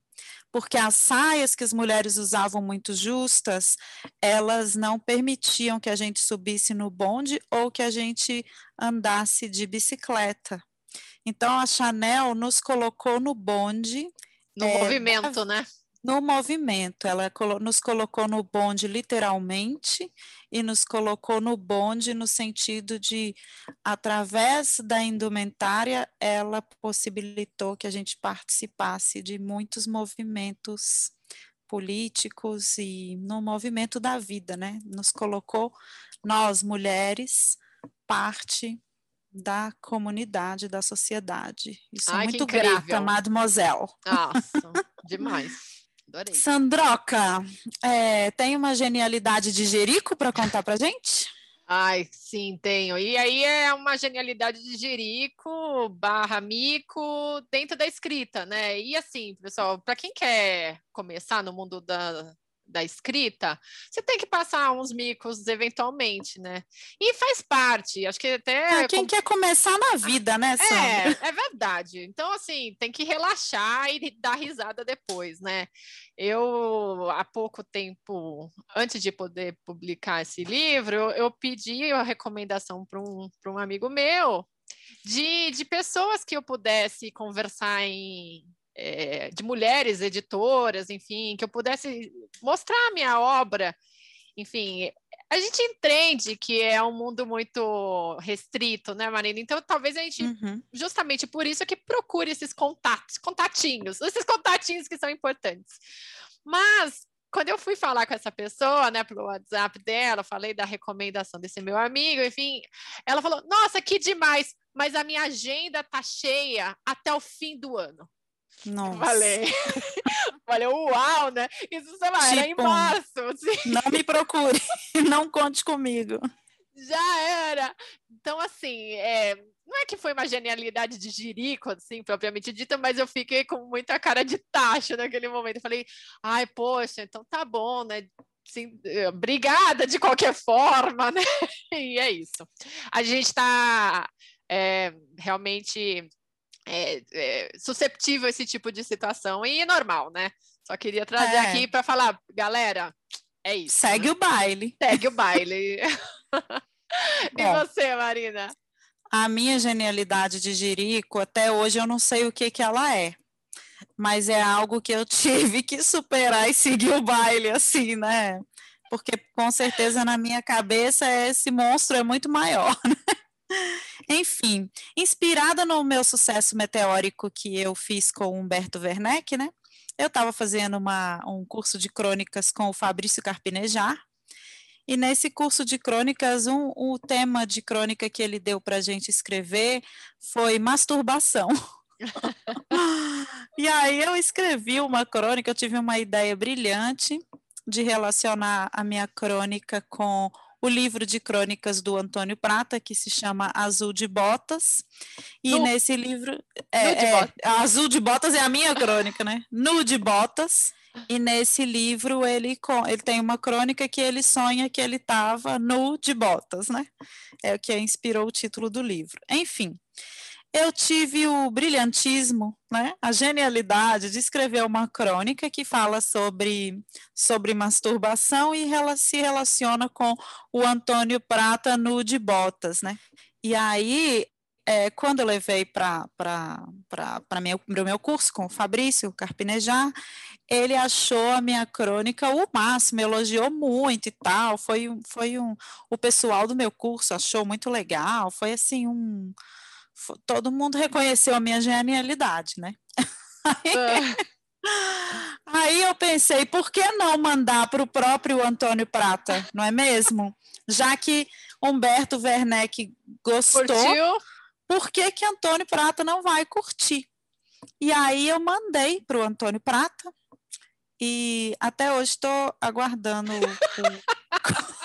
A: porque as saias que as mulheres usavam muito justas, elas não permitiam que a gente subisse no bonde ou que a gente andasse de bicicleta. Então a Chanel nos colocou no bonde.
B: No é, movimento, né?
A: no movimento. Ela nos colocou no bonde literalmente e nos colocou no bonde no sentido de, através da indumentária, ela possibilitou que a gente participasse de muitos movimentos políticos e no movimento da vida, né? Nos colocou, nós mulheres, parte da comunidade, da sociedade. E sou Ai, muito grata, mademoiselle.
B: Nossa, demais. Adorei.
A: Sandroca, é, tem uma genialidade de Jerico para contar para gente?
B: Ai, sim, tenho. E aí é uma genialidade de Jerico barra Mico dentro da escrita, né? E assim, pessoal, para quem quer começar no mundo da, da escrita, você tem que passar uns micos eventualmente, né? E faz parte, acho que até...
A: É, quem quer começar na vida, né,
B: Sandra? É, é verdade. Então, assim, tem que relaxar e dar risada depois, né? Eu, há pouco tempo, antes de poder publicar esse livro, eu, eu pedi a recomendação para um, um amigo meu de, de pessoas que eu pudesse conversar em é, de mulheres editoras, enfim, que eu pudesse mostrar a minha obra. Enfim, a gente entende que é um mundo muito restrito, né, Marina? Então, talvez a gente, uhum. justamente por isso, é que procure esses contatos, contatinhos, esses contatinhos que são importantes. Mas, quando eu fui falar com essa pessoa, né, pelo WhatsApp dela, falei da recomendação desse meu amigo, enfim, ela falou: Nossa, que demais, mas a minha agenda tá cheia até o fim do ano.
A: Nossa.
B: Falei. Falei, uau, né? Isso, sei lá, tipo, era em tipo, março.
A: Assim. Não me procure, não conte comigo.
B: Já era. Então, assim, é, não é que foi uma genialidade de Jirico, assim, propriamente dita, mas eu fiquei com muita cara de taxa naquele momento. Falei, ai, poxa, então tá bom, né? Assim, obrigada de qualquer forma, né? E é isso. A gente está é, realmente é, é, susceptível a esse tipo de situação e normal, né? Só queria trazer é. aqui para falar, galera, é isso.
A: Segue né? o baile.
B: Segue o baile. e você, Marina?
A: A minha genialidade de Jerico, até hoje eu não sei o que, que ela é. Mas é algo que eu tive que superar e seguir o baile, assim, né? Porque com certeza na minha cabeça esse monstro é muito maior. Né? Enfim, inspirada no meu sucesso meteórico que eu fiz com Humberto Werneck, né? Eu estava fazendo uma, um curso de crônicas com o Fabrício Carpinejar, e nesse curso de crônicas, um, o tema de crônica que ele deu para a gente escrever foi masturbação. e aí eu escrevi uma crônica, eu tive uma ideia brilhante de relacionar a minha crônica com o livro de crônicas do Antônio Prata, que se chama Azul de Botas. E no, nesse livro. É, é, Azul de Botas é a minha crônica, né? Nu de Botas. E nesse livro ele, ele tem uma crônica que ele sonha que ele estava nu de botas, né? É o que inspirou o título do livro. Enfim, eu tive o brilhantismo, né, a genialidade de escrever uma crônica que fala sobre, sobre masturbação e ela se relaciona com o Antônio Prata nu de botas, né? E aí, é, quando eu levei para o meu, meu curso com o Fabrício Carpinejar, ele achou a minha crônica o máximo, elogiou muito e tal. Foi, foi um, o pessoal do meu curso achou muito legal, foi assim um todo mundo reconheceu a minha genialidade, né? Aí, aí eu pensei, por que não mandar para o próprio Antônio Prata, não é mesmo? Já que Humberto Werneck gostou, Curtiu? por que, que Antônio Prata não vai curtir? E aí eu mandei para o Antônio Prata e até hoje estou aguardando o,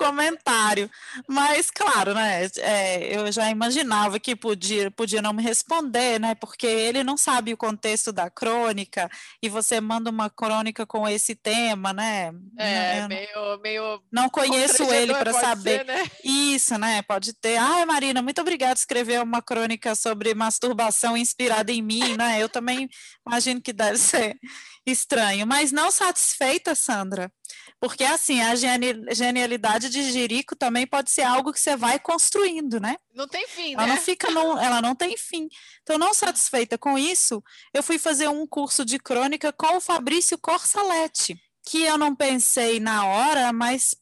A: comentário. Mas, claro, né? É, eu já imaginava que podia, podia não me responder, né? Porque ele não sabe o contexto da crônica e você manda uma crônica com esse tema, né?
B: É, meio, meio.
A: Não conheço ele para saber. Ser, né? Isso, né? Pode ter. Ai, Marina, muito obrigada por escrever uma crônica sobre masturbação inspirada em mim, né? Eu também imagino que deve ser estranho, mas não satisfeita, Sandra. Porque, assim, a genialidade de Jerico também pode ser algo que você vai construindo, né?
B: Não tem fim,
A: ela
B: né?
A: Não fica no, ela não tem fim. Então, não satisfeita com isso, eu fui fazer um curso de crônica com o Fabrício Corsaletti, que eu não pensei na hora, mas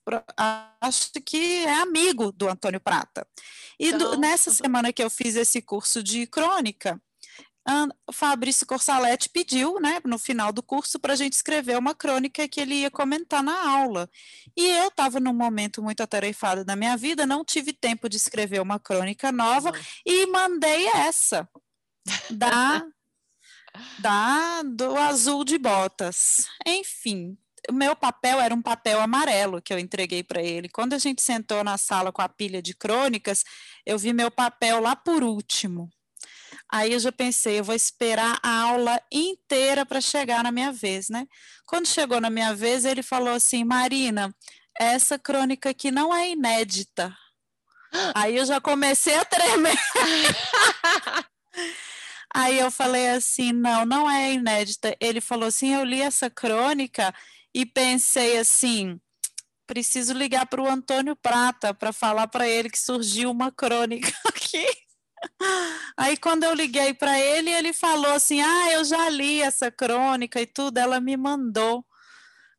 A: acho que é amigo do Antônio Prata. E então... do, nessa semana que eu fiz esse curso de crônica, Fabrício Corsaletti pediu, né, no final do curso, para a gente escrever uma crônica que ele ia comentar na aula. E eu estava num momento muito atarefado da minha vida, não tive tempo de escrever uma crônica nova uhum. e mandei essa da da do azul de botas. Enfim, o meu papel era um papel amarelo que eu entreguei para ele. Quando a gente sentou na sala com a pilha de crônicas, eu vi meu papel lá por último. Aí eu já pensei, eu vou esperar a aula inteira para chegar na minha vez, né? Quando chegou na minha vez, ele falou assim: Marina, essa crônica aqui não é inédita. Aí eu já comecei a tremer. Aí eu falei assim: não, não é inédita. Ele falou assim: eu li essa crônica e pensei assim: preciso ligar para o Antônio Prata para falar para ele que surgiu uma crônica aqui. Aí quando eu liguei para ele, ele falou assim: "Ah, eu já li essa crônica e tudo, ela me mandou".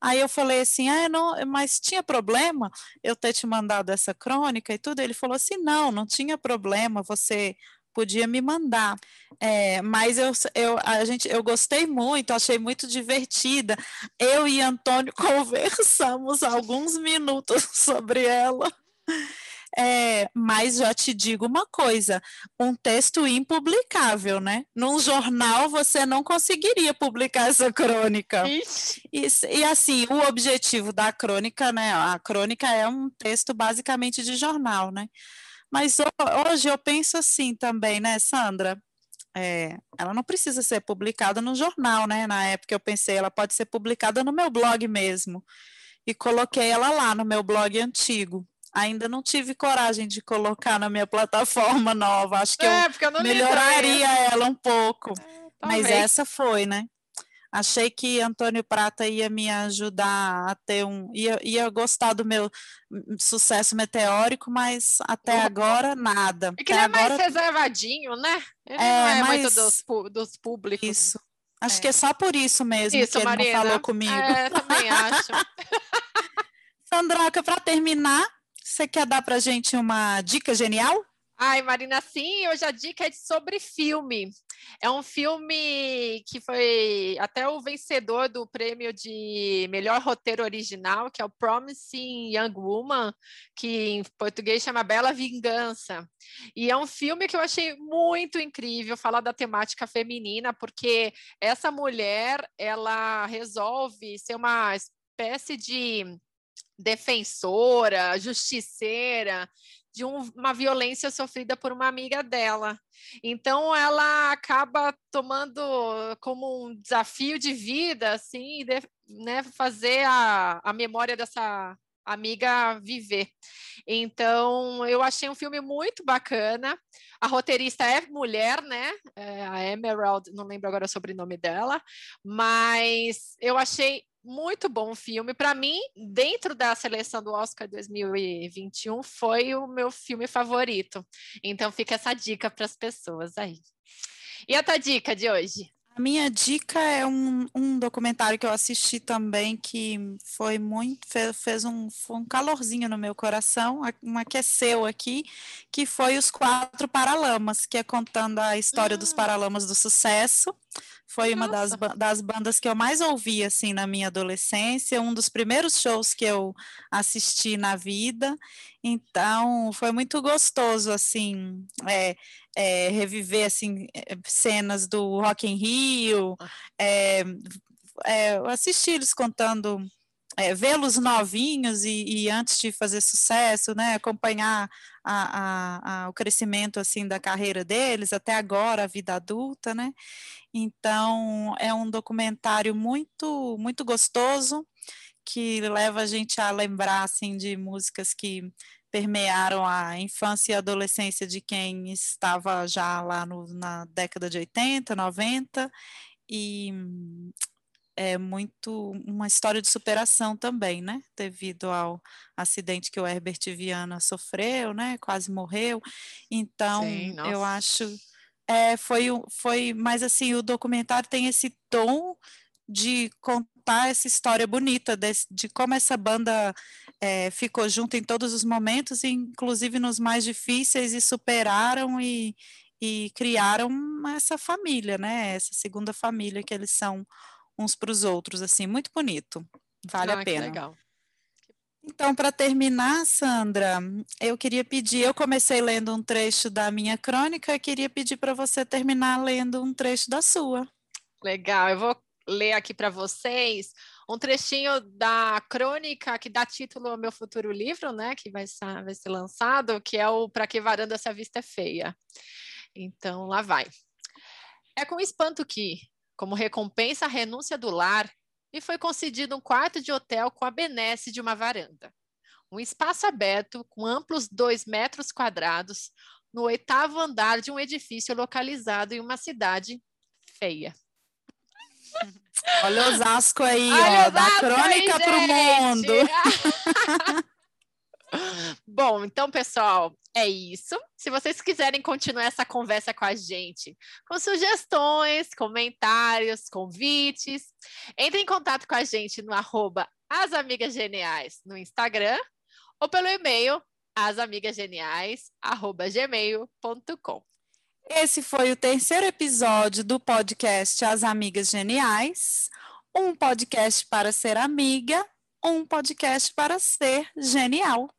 A: Aí eu falei assim: "Ah, não, mas tinha problema eu ter te mandado essa crônica e tudo?". Ele falou assim: "Não, não tinha problema, você podia me mandar. É, mas eu, eu, a gente, eu gostei muito, achei muito divertida. Eu e Antônio conversamos alguns minutos sobre ela. É, mas já te digo uma coisa: um texto impublicável, né? Num jornal você não conseguiria publicar essa crônica. E, e, assim, o objetivo da crônica, né? A crônica é um texto basicamente de jornal, né? Mas hoje eu penso assim também, né, Sandra? É, ela não precisa ser publicada no jornal, né? Na época eu pensei, ela pode ser publicada no meu blog mesmo. E coloquei ela lá no meu blog antigo. Ainda não tive coragem de colocar na minha plataforma nova. Acho que é, eu, eu melhoraria ela um pouco. É, Mas essa foi, né? Achei que Antônio Prata ia me ajudar a ter um. ia, ia gostar do meu sucesso meteórico, mas até uhum. agora nada.
B: É que ele é mais reservadinho, né? Ele é, não é mais... muito dos, dos públicos.
A: Isso. Acho é. que é só por isso mesmo isso, que ele Marina. não falou comigo.
B: É, também acho.
A: Sandroca, para terminar, você quer dar para gente uma dica genial?
B: Ai, Marina, sim, hoje a dica é sobre filme. É um filme que foi até o vencedor do prêmio de melhor roteiro original, que é o Promising Young Woman, que em português chama Bela Vingança. E é um filme que eu achei muito incrível falar da temática feminina, porque essa mulher, ela resolve ser uma espécie de defensora, justiceira, de um, uma violência sofrida por uma amiga dela. Então ela acaba tomando como um desafio de vida, assim, de, né, fazer a, a memória dessa amiga viver. Então, eu achei um filme muito bacana. A roteirista é mulher, né? É a Emerald, não lembro agora o sobrenome dela, mas eu achei muito bom filme. Para mim, dentro da seleção do Oscar 2021, foi o meu filme favorito. Então, fica essa dica para as pessoas aí. E a tua dica de hoje?
A: A minha dica é um, um documentário que eu assisti também que foi muito fez, fez um, um calorzinho no meu coração, um aqueceu aqui, que foi os quatro Paralamas, que é contando a história dos ah. Paralamas do sucesso. Foi uma das, das bandas que eu mais ouvi assim na minha adolescência, um dos primeiros shows que eu assisti na vida. Então, foi muito gostoso assim, é, é, reviver assim é, cenas do Rock in Rio, é, é, assistir eles contando é, vê-los novinhos e, e, antes de fazer sucesso, né, acompanhar a, a, a, o crescimento assim da carreira deles até agora, a vida adulta, né? Então é um documentário muito muito gostoso que leva a gente a lembrar assim de músicas que permearam a infância e adolescência de quem estava já lá no, na década de 80, 90 e é muito uma história de superação também, né? Devido ao acidente que o Herbert Viana sofreu, né? Quase morreu. Então, Sim, eu acho é, foi foi, mas assim o documentário tem esse tom de contar essa história bonita de, de como essa banda é, ficou junto em todos os momentos, inclusive nos mais difíceis, e superaram e, e criaram essa família, né? Essa segunda família que eles são uns para os outros, assim, muito bonito. Vale ah, a pena. legal. Então, para terminar, Sandra, eu queria pedir, eu comecei lendo um trecho da minha crônica, queria pedir para você terminar lendo um trecho da sua.
B: Legal, eu vou ler aqui para vocês um trechinho da crônica que dá título ao meu futuro livro, né, que vai ser, vai ser lançado, que é o Para que varanda essa vista é feia. Então, lá vai. É com espanto que, como recompensa à renúncia do lar, me foi concedido um quarto de hotel com a benesse de uma varanda. Um espaço aberto com amplos dois metros quadrados no oitavo andar de um edifício localizado em uma cidade feia.
A: Olha Osasco aí, Olha ó, da crônica para o mundo.
B: Bom, então, pessoal, é isso. Se vocês quiserem continuar essa conversa com a gente, com sugestões, comentários, convites, entre em contato com a gente no arroba As Amigas Geniais no Instagram ou pelo e-mail asamigasgeniais.gmail.com.
A: Esse foi o terceiro episódio do podcast As Amigas Geniais, um podcast para ser amiga, um podcast para ser genial.